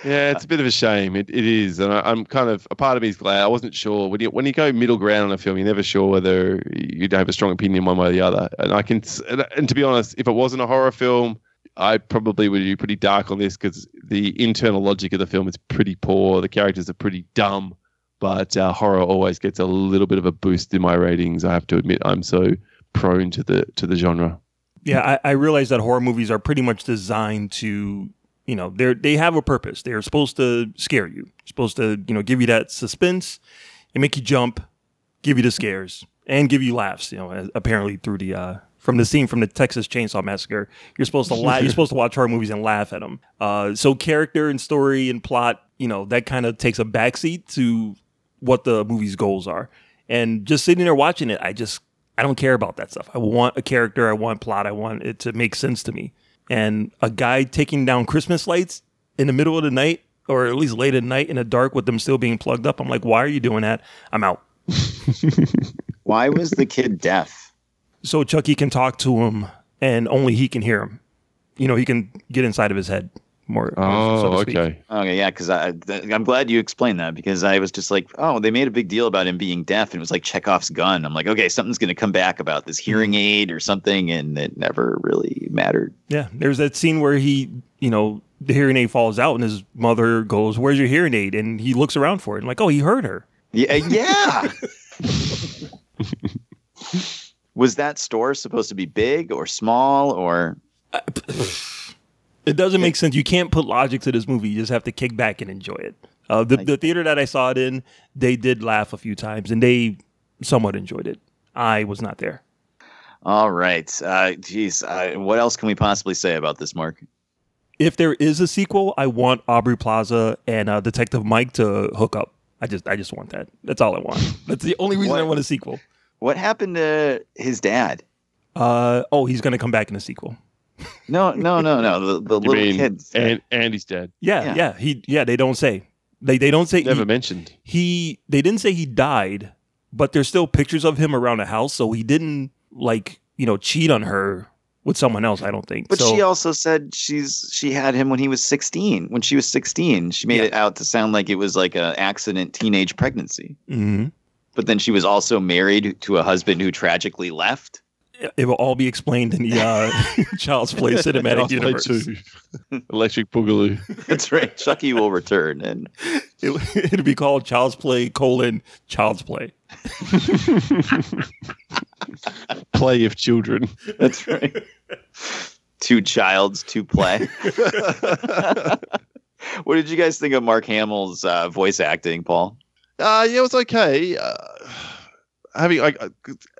Yeah, it's a bit of a shame. It, it is, and I, I'm kind of a part of me is glad. I wasn't sure when you when you go middle ground on a film, you're never sure whether you'd have a strong opinion one way or the other. And I can, and, and to be honest, if it wasn't a horror film, I probably would be pretty dark on this because the internal logic of the film is pretty poor. The characters are pretty dumb, but uh, horror always gets a little bit of a boost in my ratings. I have to admit, I'm so prone to the to the genre. Yeah, I, I realize that horror movies are pretty much designed to, you know, they're they have a purpose. They're supposed to scare you, supposed to, you know, give you that suspense, and make you jump, give you the scares, and give you laughs. You know, apparently through the uh, from the scene from the Texas Chainsaw Massacre, you're supposed to laugh. you're supposed to watch horror movies and laugh at them. Uh, so character and story and plot, you know, that kind of takes a backseat to what the movie's goals are. And just sitting there watching it, I just I don't care about that stuff. I want a character, I want plot, I want it to make sense to me. And a guy taking down Christmas lights in the middle of the night, or at least late at night in the dark with them still being plugged up, I'm like, why are you doing that? I'm out. Why was the kid deaf? So Chucky can talk to him, and only he can hear him. You know, he can get inside of his head more. Oh, so to oh, speak. okay. Okay, yeah, because I th- I'm glad you explained that because I was just like, oh, they made a big deal about him being deaf, and it was like Chekhov's gun. I'm like, okay, something's going to come back about this hearing hmm. aid or something, and it never really mattered. Yeah, there's that scene where he, you know, the hearing aid falls out, and his mother goes, "Where's your hearing aid?" And he looks around for it, and like, oh, he heard her. Yeah, uh, yeah. was that store supposed to be big or small or? Uh, It doesn't make sense. You can't put logic to this movie. You just have to kick back and enjoy it. Uh, the the theater that I saw it in, they did laugh a few times, and they somewhat enjoyed it. I was not there. All right, uh, geez, uh, what else can we possibly say about this, Mark? If there is a sequel, I want Aubrey Plaza and uh, Detective Mike to hook up. I just I just want that. That's all I want. That's the only reason I want a sequel. What happened to his dad? Uh, oh, he's gonna come back in a sequel. No, no, no, no. The, the little mean kids. and Andy's dead. Yeah, Yeah. yeah, He yeah, they don't say. They they don't say Never he, mentioned. he they didn't say he died, but there's still pictures of him around the house, so he didn't like, you know, cheat on her with someone else, I don't think. But so, she also said she's she had him when he was 16. When she was 16, she made Yeah. it out to sound like it was like a accident teenage pregnancy. Mhm. But then she was also married to a husband who tragically left. It will all be explained in the uh, Child's Play cinematic Child's Play universe. 2. Electric Boogaloo. That's right. Chucky will return, and It, it'll be called Child's Play colon Child's Play. Play of children. that's right. two childs, two play. what did you guys think of Mark Hamill's uh, voice acting, Paul? Uh, yeah, it was okay. Uh, having I, I-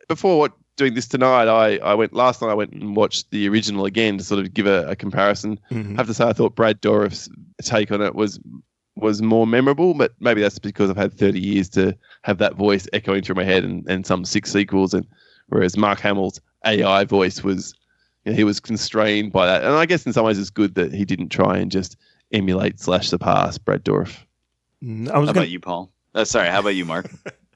before what doing this tonight, I, I went last night. I went and watched the original again to sort of give a, a comparison. Mhm. I have to say, I thought Brad Dourif's take on it was was more memorable, but maybe that's because I've had 30 years to have that voice echoing through my head and, and some six sequels. And whereas Mark Hamill's AI voice was, you know, he was constrained by that. And I guess in some ways it's good that he didn't try and just emulate slash surpass Brad Dourif. Mm, I was How gonna, about you, Paul? Uh, sorry, how about you, Mark?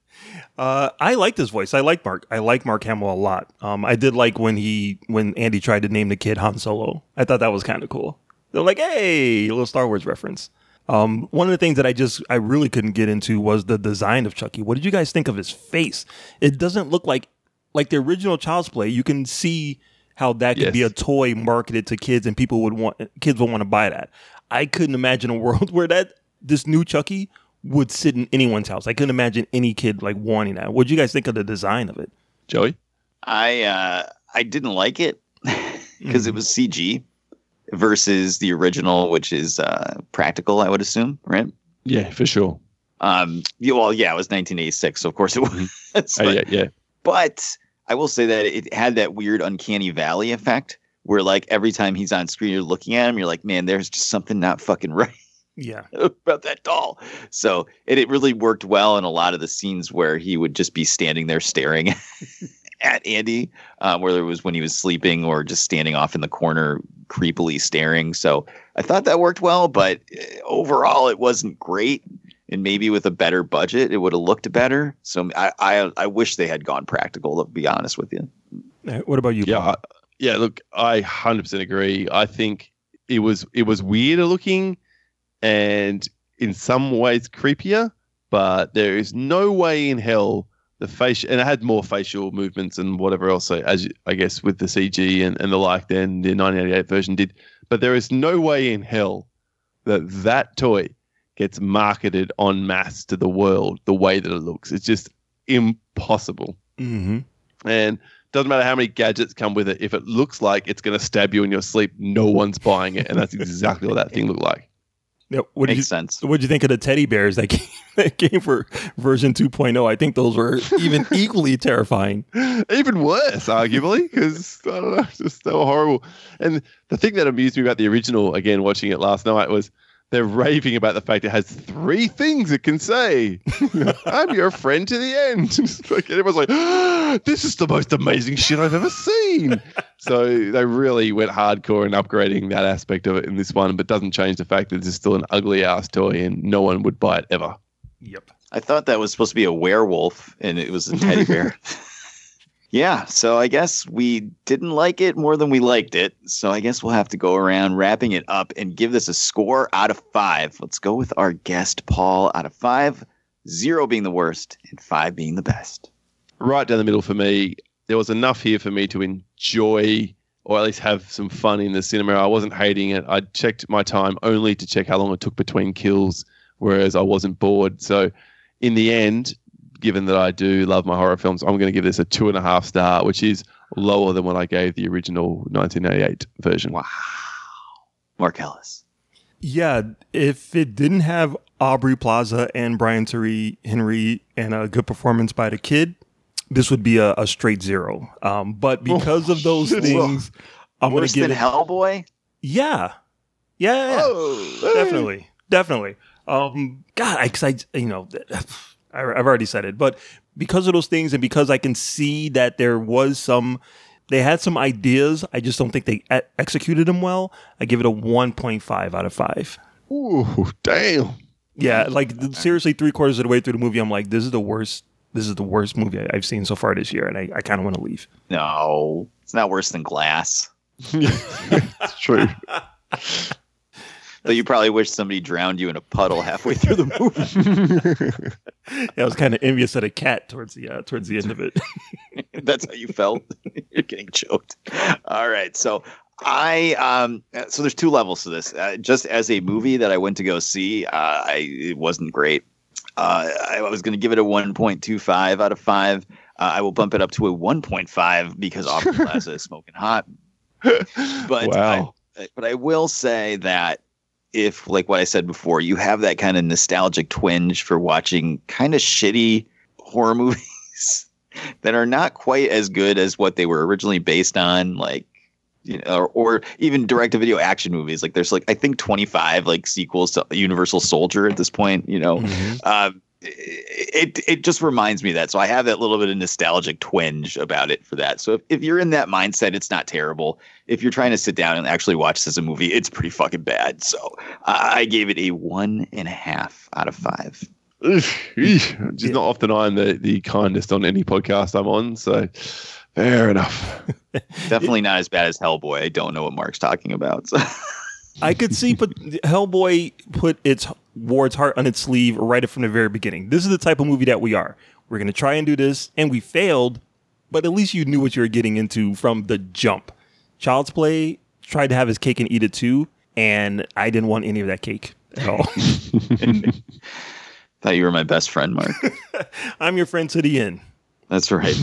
Uh, I like his voice. I like Mark. I like Mark Hamill a lot. Um, I did like when he when Andy tried to name the kid Han Solo. I thought that was kind of cool. They're like, hey, a little Star Wars reference. Um, one of the things that I just I really couldn't get into was the design of Chucky. What did you guys think of his face? It doesn't look like like the original Child's Play. You can see how that could be a toy marketed to kids and people would want kids would want to buy that. I couldn't imagine a world where that this new Chucky would sit in anyone's house. I couldn't imagine any kid like wanting that. What do you guys think of the design of it? Joey? I uh, I didn't like it because it was CG versus the original, which is uh, practical. I would assume, right? Yeah, for sure. Um, yeah, well, yeah, it was 1986, so of course it was. Oh, but, yeah, yeah. but I will say that it had that weird uncanny valley effect where, like, every time he's on screen, you're looking at him, you're like, man, there's just something not fucking right Yeah. about that doll. So it, it really worked well in a lot of the scenes where he would just be standing there staring at Andy, uh, whether it was when he was sleeping or just standing off in the corner creepily staring. So I thought that worked well, but uh, overall it wasn't great. And maybe with a better budget, it would have looked better. So I, I, I wish they had gone practical. To be honest with you, Uh, What about you? Yeah, Paul? I- yeah. Look, I hundred percent agree. I think it was it was weirder looking, and in some ways creepier. But there is no way in hell the face and it had more facial movements and whatever else. So as I guess with the CG and, and the like, then the 1988 version did. But there is no way in hell that that toy gets marketed en masse to the world the way that it looks. It's just impossible Mm-hmm. and doesn't matter how many gadgets come with it. If it looks like it's going to stab you in your sleep, no one's buying it, and that's exactly what that thing looked like. Yeah, what makes you, sense. What did you think of the teddy bears that came, that came for version 2.0? I think those were even equally terrifying. Even worse, arguably, because I don't know, just were horrible. And the thing that amused me about the original, again, watching it last night, was they're raving about the fact it has three things it can say. I'm your friend to the end. Like, everyone's like, this is the most amazing shit I've ever seen. so they really went hardcore in upgrading that aspect of it in this one, but doesn't change the fact that it's still an ugly ass toy and no one would buy it ever. Yep. I thought that was supposed to be a werewolf and it was a teddy bear. yeah, so I guess we didn't like it more than we liked it. So I guess we'll have to go around wrapping it up and give this a score out of five. Let's go with our guest, Paul, out of five, zero being the worst, and five being the best. right down the middle for me. There was enough here for me to enjoy or at least have some fun in the cinema. I wasn't hating it. I checked my time only to check how long it took between kills, whereas I wasn't bored. So, in the end, given that I do love my horror films, I'm going to give this a two and a half star, which is lower than what I gave the original 1988 version. Wow. Mark Ellis. Yeah, if it didn't have Aubrey Plaza and Brian Tyree Henry and a good performance by the kid, this would be a, a straight zero. Um, but because of those shit. things, I'm going Worse to give than it. Hellboy? Yeah, yeah, yeah, yeah. Oh, definitely, definitely. Um, God, I, cause I, you know, I, I've already said it, but because of those things, and because I can see that there was some They had some ideas. I just don't think they e- executed them well. I give it a 1.5 out of 5. Ooh, damn. Yeah, like th- seriously, three quarters of the way through the movie, I'm like, this is the worst. This is the worst movie I- I've seen so far this year, and I, I kind of want to leave. No, it's not worse than Glass. it's true. Though you probably wish somebody drowned you in a puddle halfway through the movie. Yeah, I was kind of envious of a cat towards the uh, towards the end of it. That's how you felt. You're getting choked. All right. So I um so there's two levels to this. Uh, just as a movie that I went to go see, uh, I it wasn't great. Uh, I was going to give it a 1.25 out of five. Uh, I will bump it up to a 1.5 because Aubrey Plaza is smoking hot. But Wow. I, but I will say that if, like what I said before, you have that kind of nostalgic twinge for watching kind of shitty horror movies that are not quite as good as what they were originally based on, like you know, or, or even direct-to-video action movies. Like there's like I think 25 like sequels to Universal Soldier at this point. You know, um, it it just reminds me of that. So I have that little bit of nostalgic twinge about it for that. So if, if you're in that mindset, it's not terrible. If you're trying to sit down and actually watch this as a movie, it's pretty fucking bad. So I I gave it a one and a half out of five. Just not often I'm the, the kindest on any podcast I'm on, so fair enough. Definitely not as bad as Hellboy. I don't know what Mark's talking about. So. I could see, but Hellboy put its Ward's heart on its sleeve right from the very beginning. This is the type of movie that we are. We're going to try and do this, and we failed, but at least you knew what you were getting into from the jump. Child's Play tried to have his cake and eat it too, and I didn't want any of that cake at all. Thought you were my best friend, Mark. I'm your friend to the end. That's right.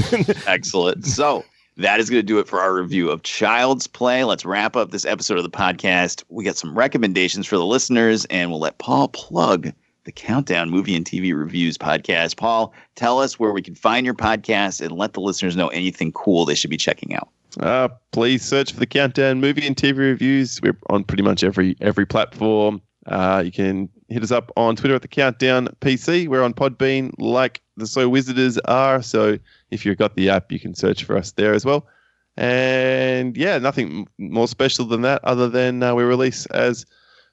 Excellent. So that is going to do it for our review of Child's Play. Let's wrap up this episode of the podcast. We got some recommendations for the listeners, and we'll let Paul plug the Countdown Movie and TV Reviews podcast. Paul, tell us where we can find your podcast and let the listeners know anything cool they should be checking out. Uh, please search for the Countdown movie and TV reviews. We're on pretty much every every platform. Uh, you can hit us up on Twitter at the Countdown PC. We're on Podbean, like the So Wizarders are. So if you've got the app, you can search for us there as well. And yeah, nothing more special than that, other than uh, we release as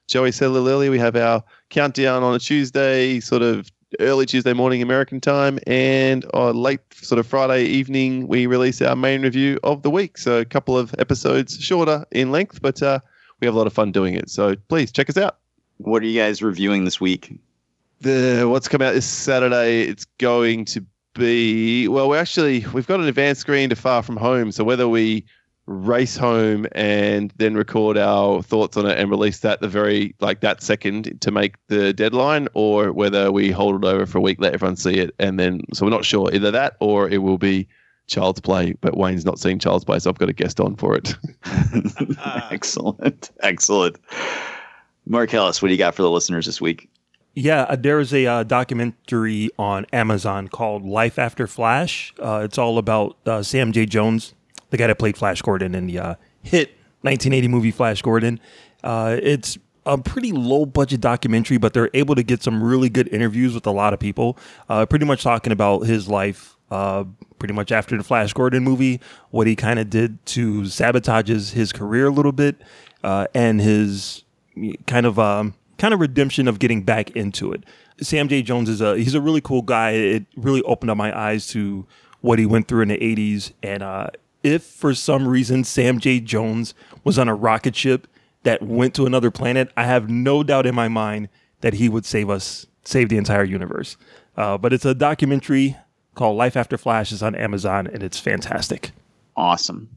Joey said a little earlier. We have our countdown on a Tuesday, sort of early Tuesday morning American time, and on late sort of Friday evening, we release our main review of the week. So a couple of episodes shorter in length, but uh, we have a lot of fun doing it. So please check us out. What are you guys reviewing this week? The what's come out this Saturday? It's going to be well. We actually we've got an advanced screen to Far From Home. So whether we race home and then record our thoughts on it and release that the very like that second to make the deadline, or whether we hold it over for a week, let everyone see it, and then so we're not sure either that or it will be Child's Play. But Wayne's not seen Child's Play, so I've got a guest on for it. excellent. Excellent. Mark Ellis, what do you got for the listeners this week? Yeah, uh, there is a uh, documentary on Amazon called Life After Flash. Uh, it's all about uh, Sam J. Jones, the guy that played Flash Gordon in the uh, hit 1980 movie Flash Gordon. Uh, it's a pretty low budget documentary, but they're able to get some really good interviews with a lot of people. Pretty much talking about his life, uh, pretty much after the Flash Gordon movie, what he kind of did to sabotage his, his career a little bit, uh, and his kind of um, kind of redemption of getting back into it. Sam J. Jones is a he's a really cool guy. It really opened up my eyes to what he went through in the 80s. And uh, if for some reason Sam J. Jones was on a rocket ship that went to another planet, I have no doubt in my mind that he would save us, save the entire universe. Uh, but it's a documentary called Life After Flash. It's on Amazon and it's fantastic. Awesome.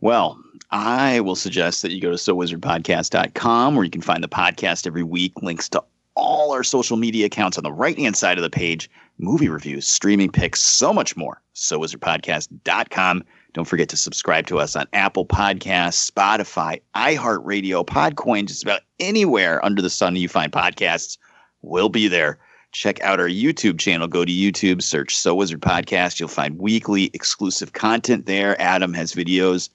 Well, I will suggest that you go to sowizardpodcast.com where you can find the podcast every week, links to all our social media accounts on the right hand side of the page, movie reviews, streaming picks, so much more. SoWizardPodcast.com. Don't forget to subscribe to us on Apple Podcasts, Spotify, iHeartRadio, Podcoin, just about anywhere under the sun you find podcasts. We'll be there. Check out our YouTube channel. Go to YouTube, search So Wizard Podcast. You'll find weekly exclusive content there. Adam has videos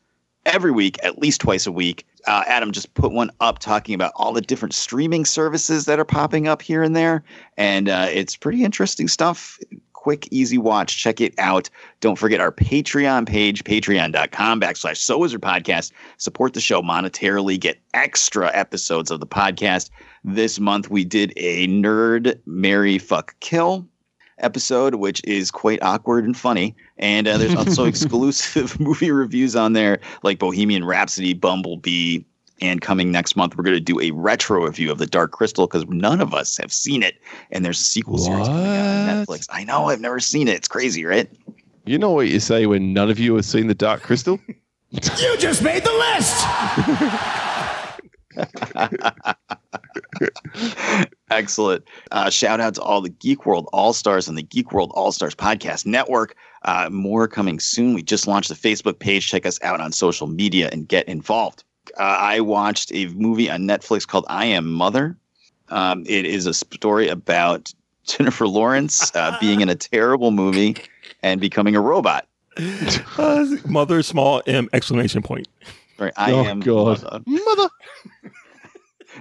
every week, at least twice a week. Uh, Adam just put one up talking about all the different streaming services that are popping up here and there. And uh, it's pretty interesting stuff. quick, easy watch. Check it out. Don't forget our Patreon page, patreon.com backslash So Wizard Podcast. Support the show monetarily. Get extra episodes of the podcast. This month we did a nerd, marry, fuck, kill episode, which is quite awkward and funny. And uh, there's also exclusive movie reviews on there, like Bohemian Rhapsody, Bumblebee. And coming next month, we're going to do a retro review of The Dark Crystal because none of us have seen it. And there's a sequel series coming out on Netflix. I know, I've never seen it. It's crazy, right? You know what you say when none of you have seen The Dark Crystal? You just made the list! Excellent. Uh, shout out to all the Geek World All Stars and the Geek World All Stars Podcast Network. Uh, more coming soon. We just launched the Facebook page. Check us out on social media and get involved. Uh, I watched a movie on Netflix called I Am Mother. Um, it is a story about Jennifer Lawrence uh, being in a terrible movie and becoming a robot. Uh, mother, small M, exclamation point. Right, I Oh, am God. Mother. Mother.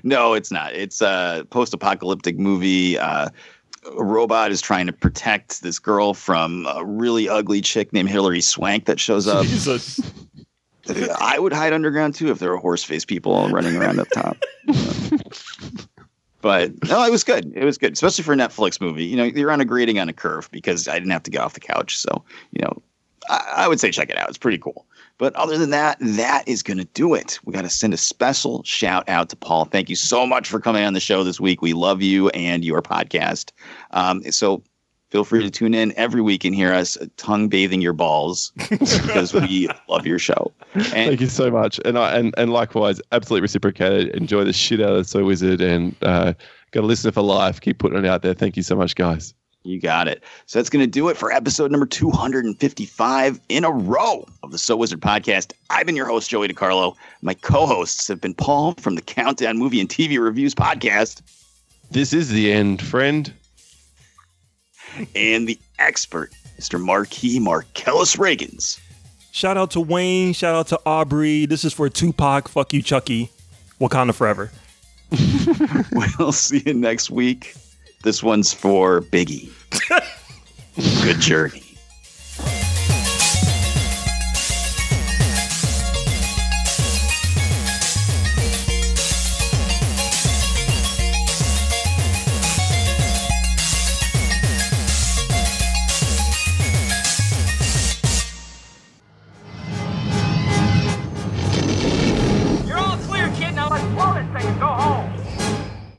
No, it's not. It's a post-apocalyptic movie. Uh, a robot is trying to protect this girl from a really ugly chick named Hilary Swank that shows up. Jesus. I would hide underground too if there were horse-faced people all running around up top. but no, it was good. It was good, especially for a Netflix movie. You know, you're on a grading on a curve because I didn't have to get off the couch. So, you know, I, I would say check it out. It's pretty cool. But other than that, that is going to do it. We got to send a special shout out to Paul. Thank you so much for coming on the show this week. We love you and your podcast. Um, so feel free to tune in every week and hear us tongue bathing your balls because we love your show. And Thank you so much, and I and, and likewise, absolutely reciprocated. Enjoy the shit out of So Wizard, and uh, got to listen for life. Keep putting it out there. Thank you so much, guys. You got it. So that's going to do it for episode number 255 in a row of the So Wizard podcast. I've been your host, Joey DiCarlo. My co hosts have been Paul from the Countdown Movie and TV Reviews podcast This is the end, friend. and the expert, Mr. Marquis Marcellus Reagans. Shout out to Wayne. Shout out to Aubrey. This is for Tupac. Fuck you, Chucky. Wakanda forever. We'll see you next week. This one's for Biggie. Good journey.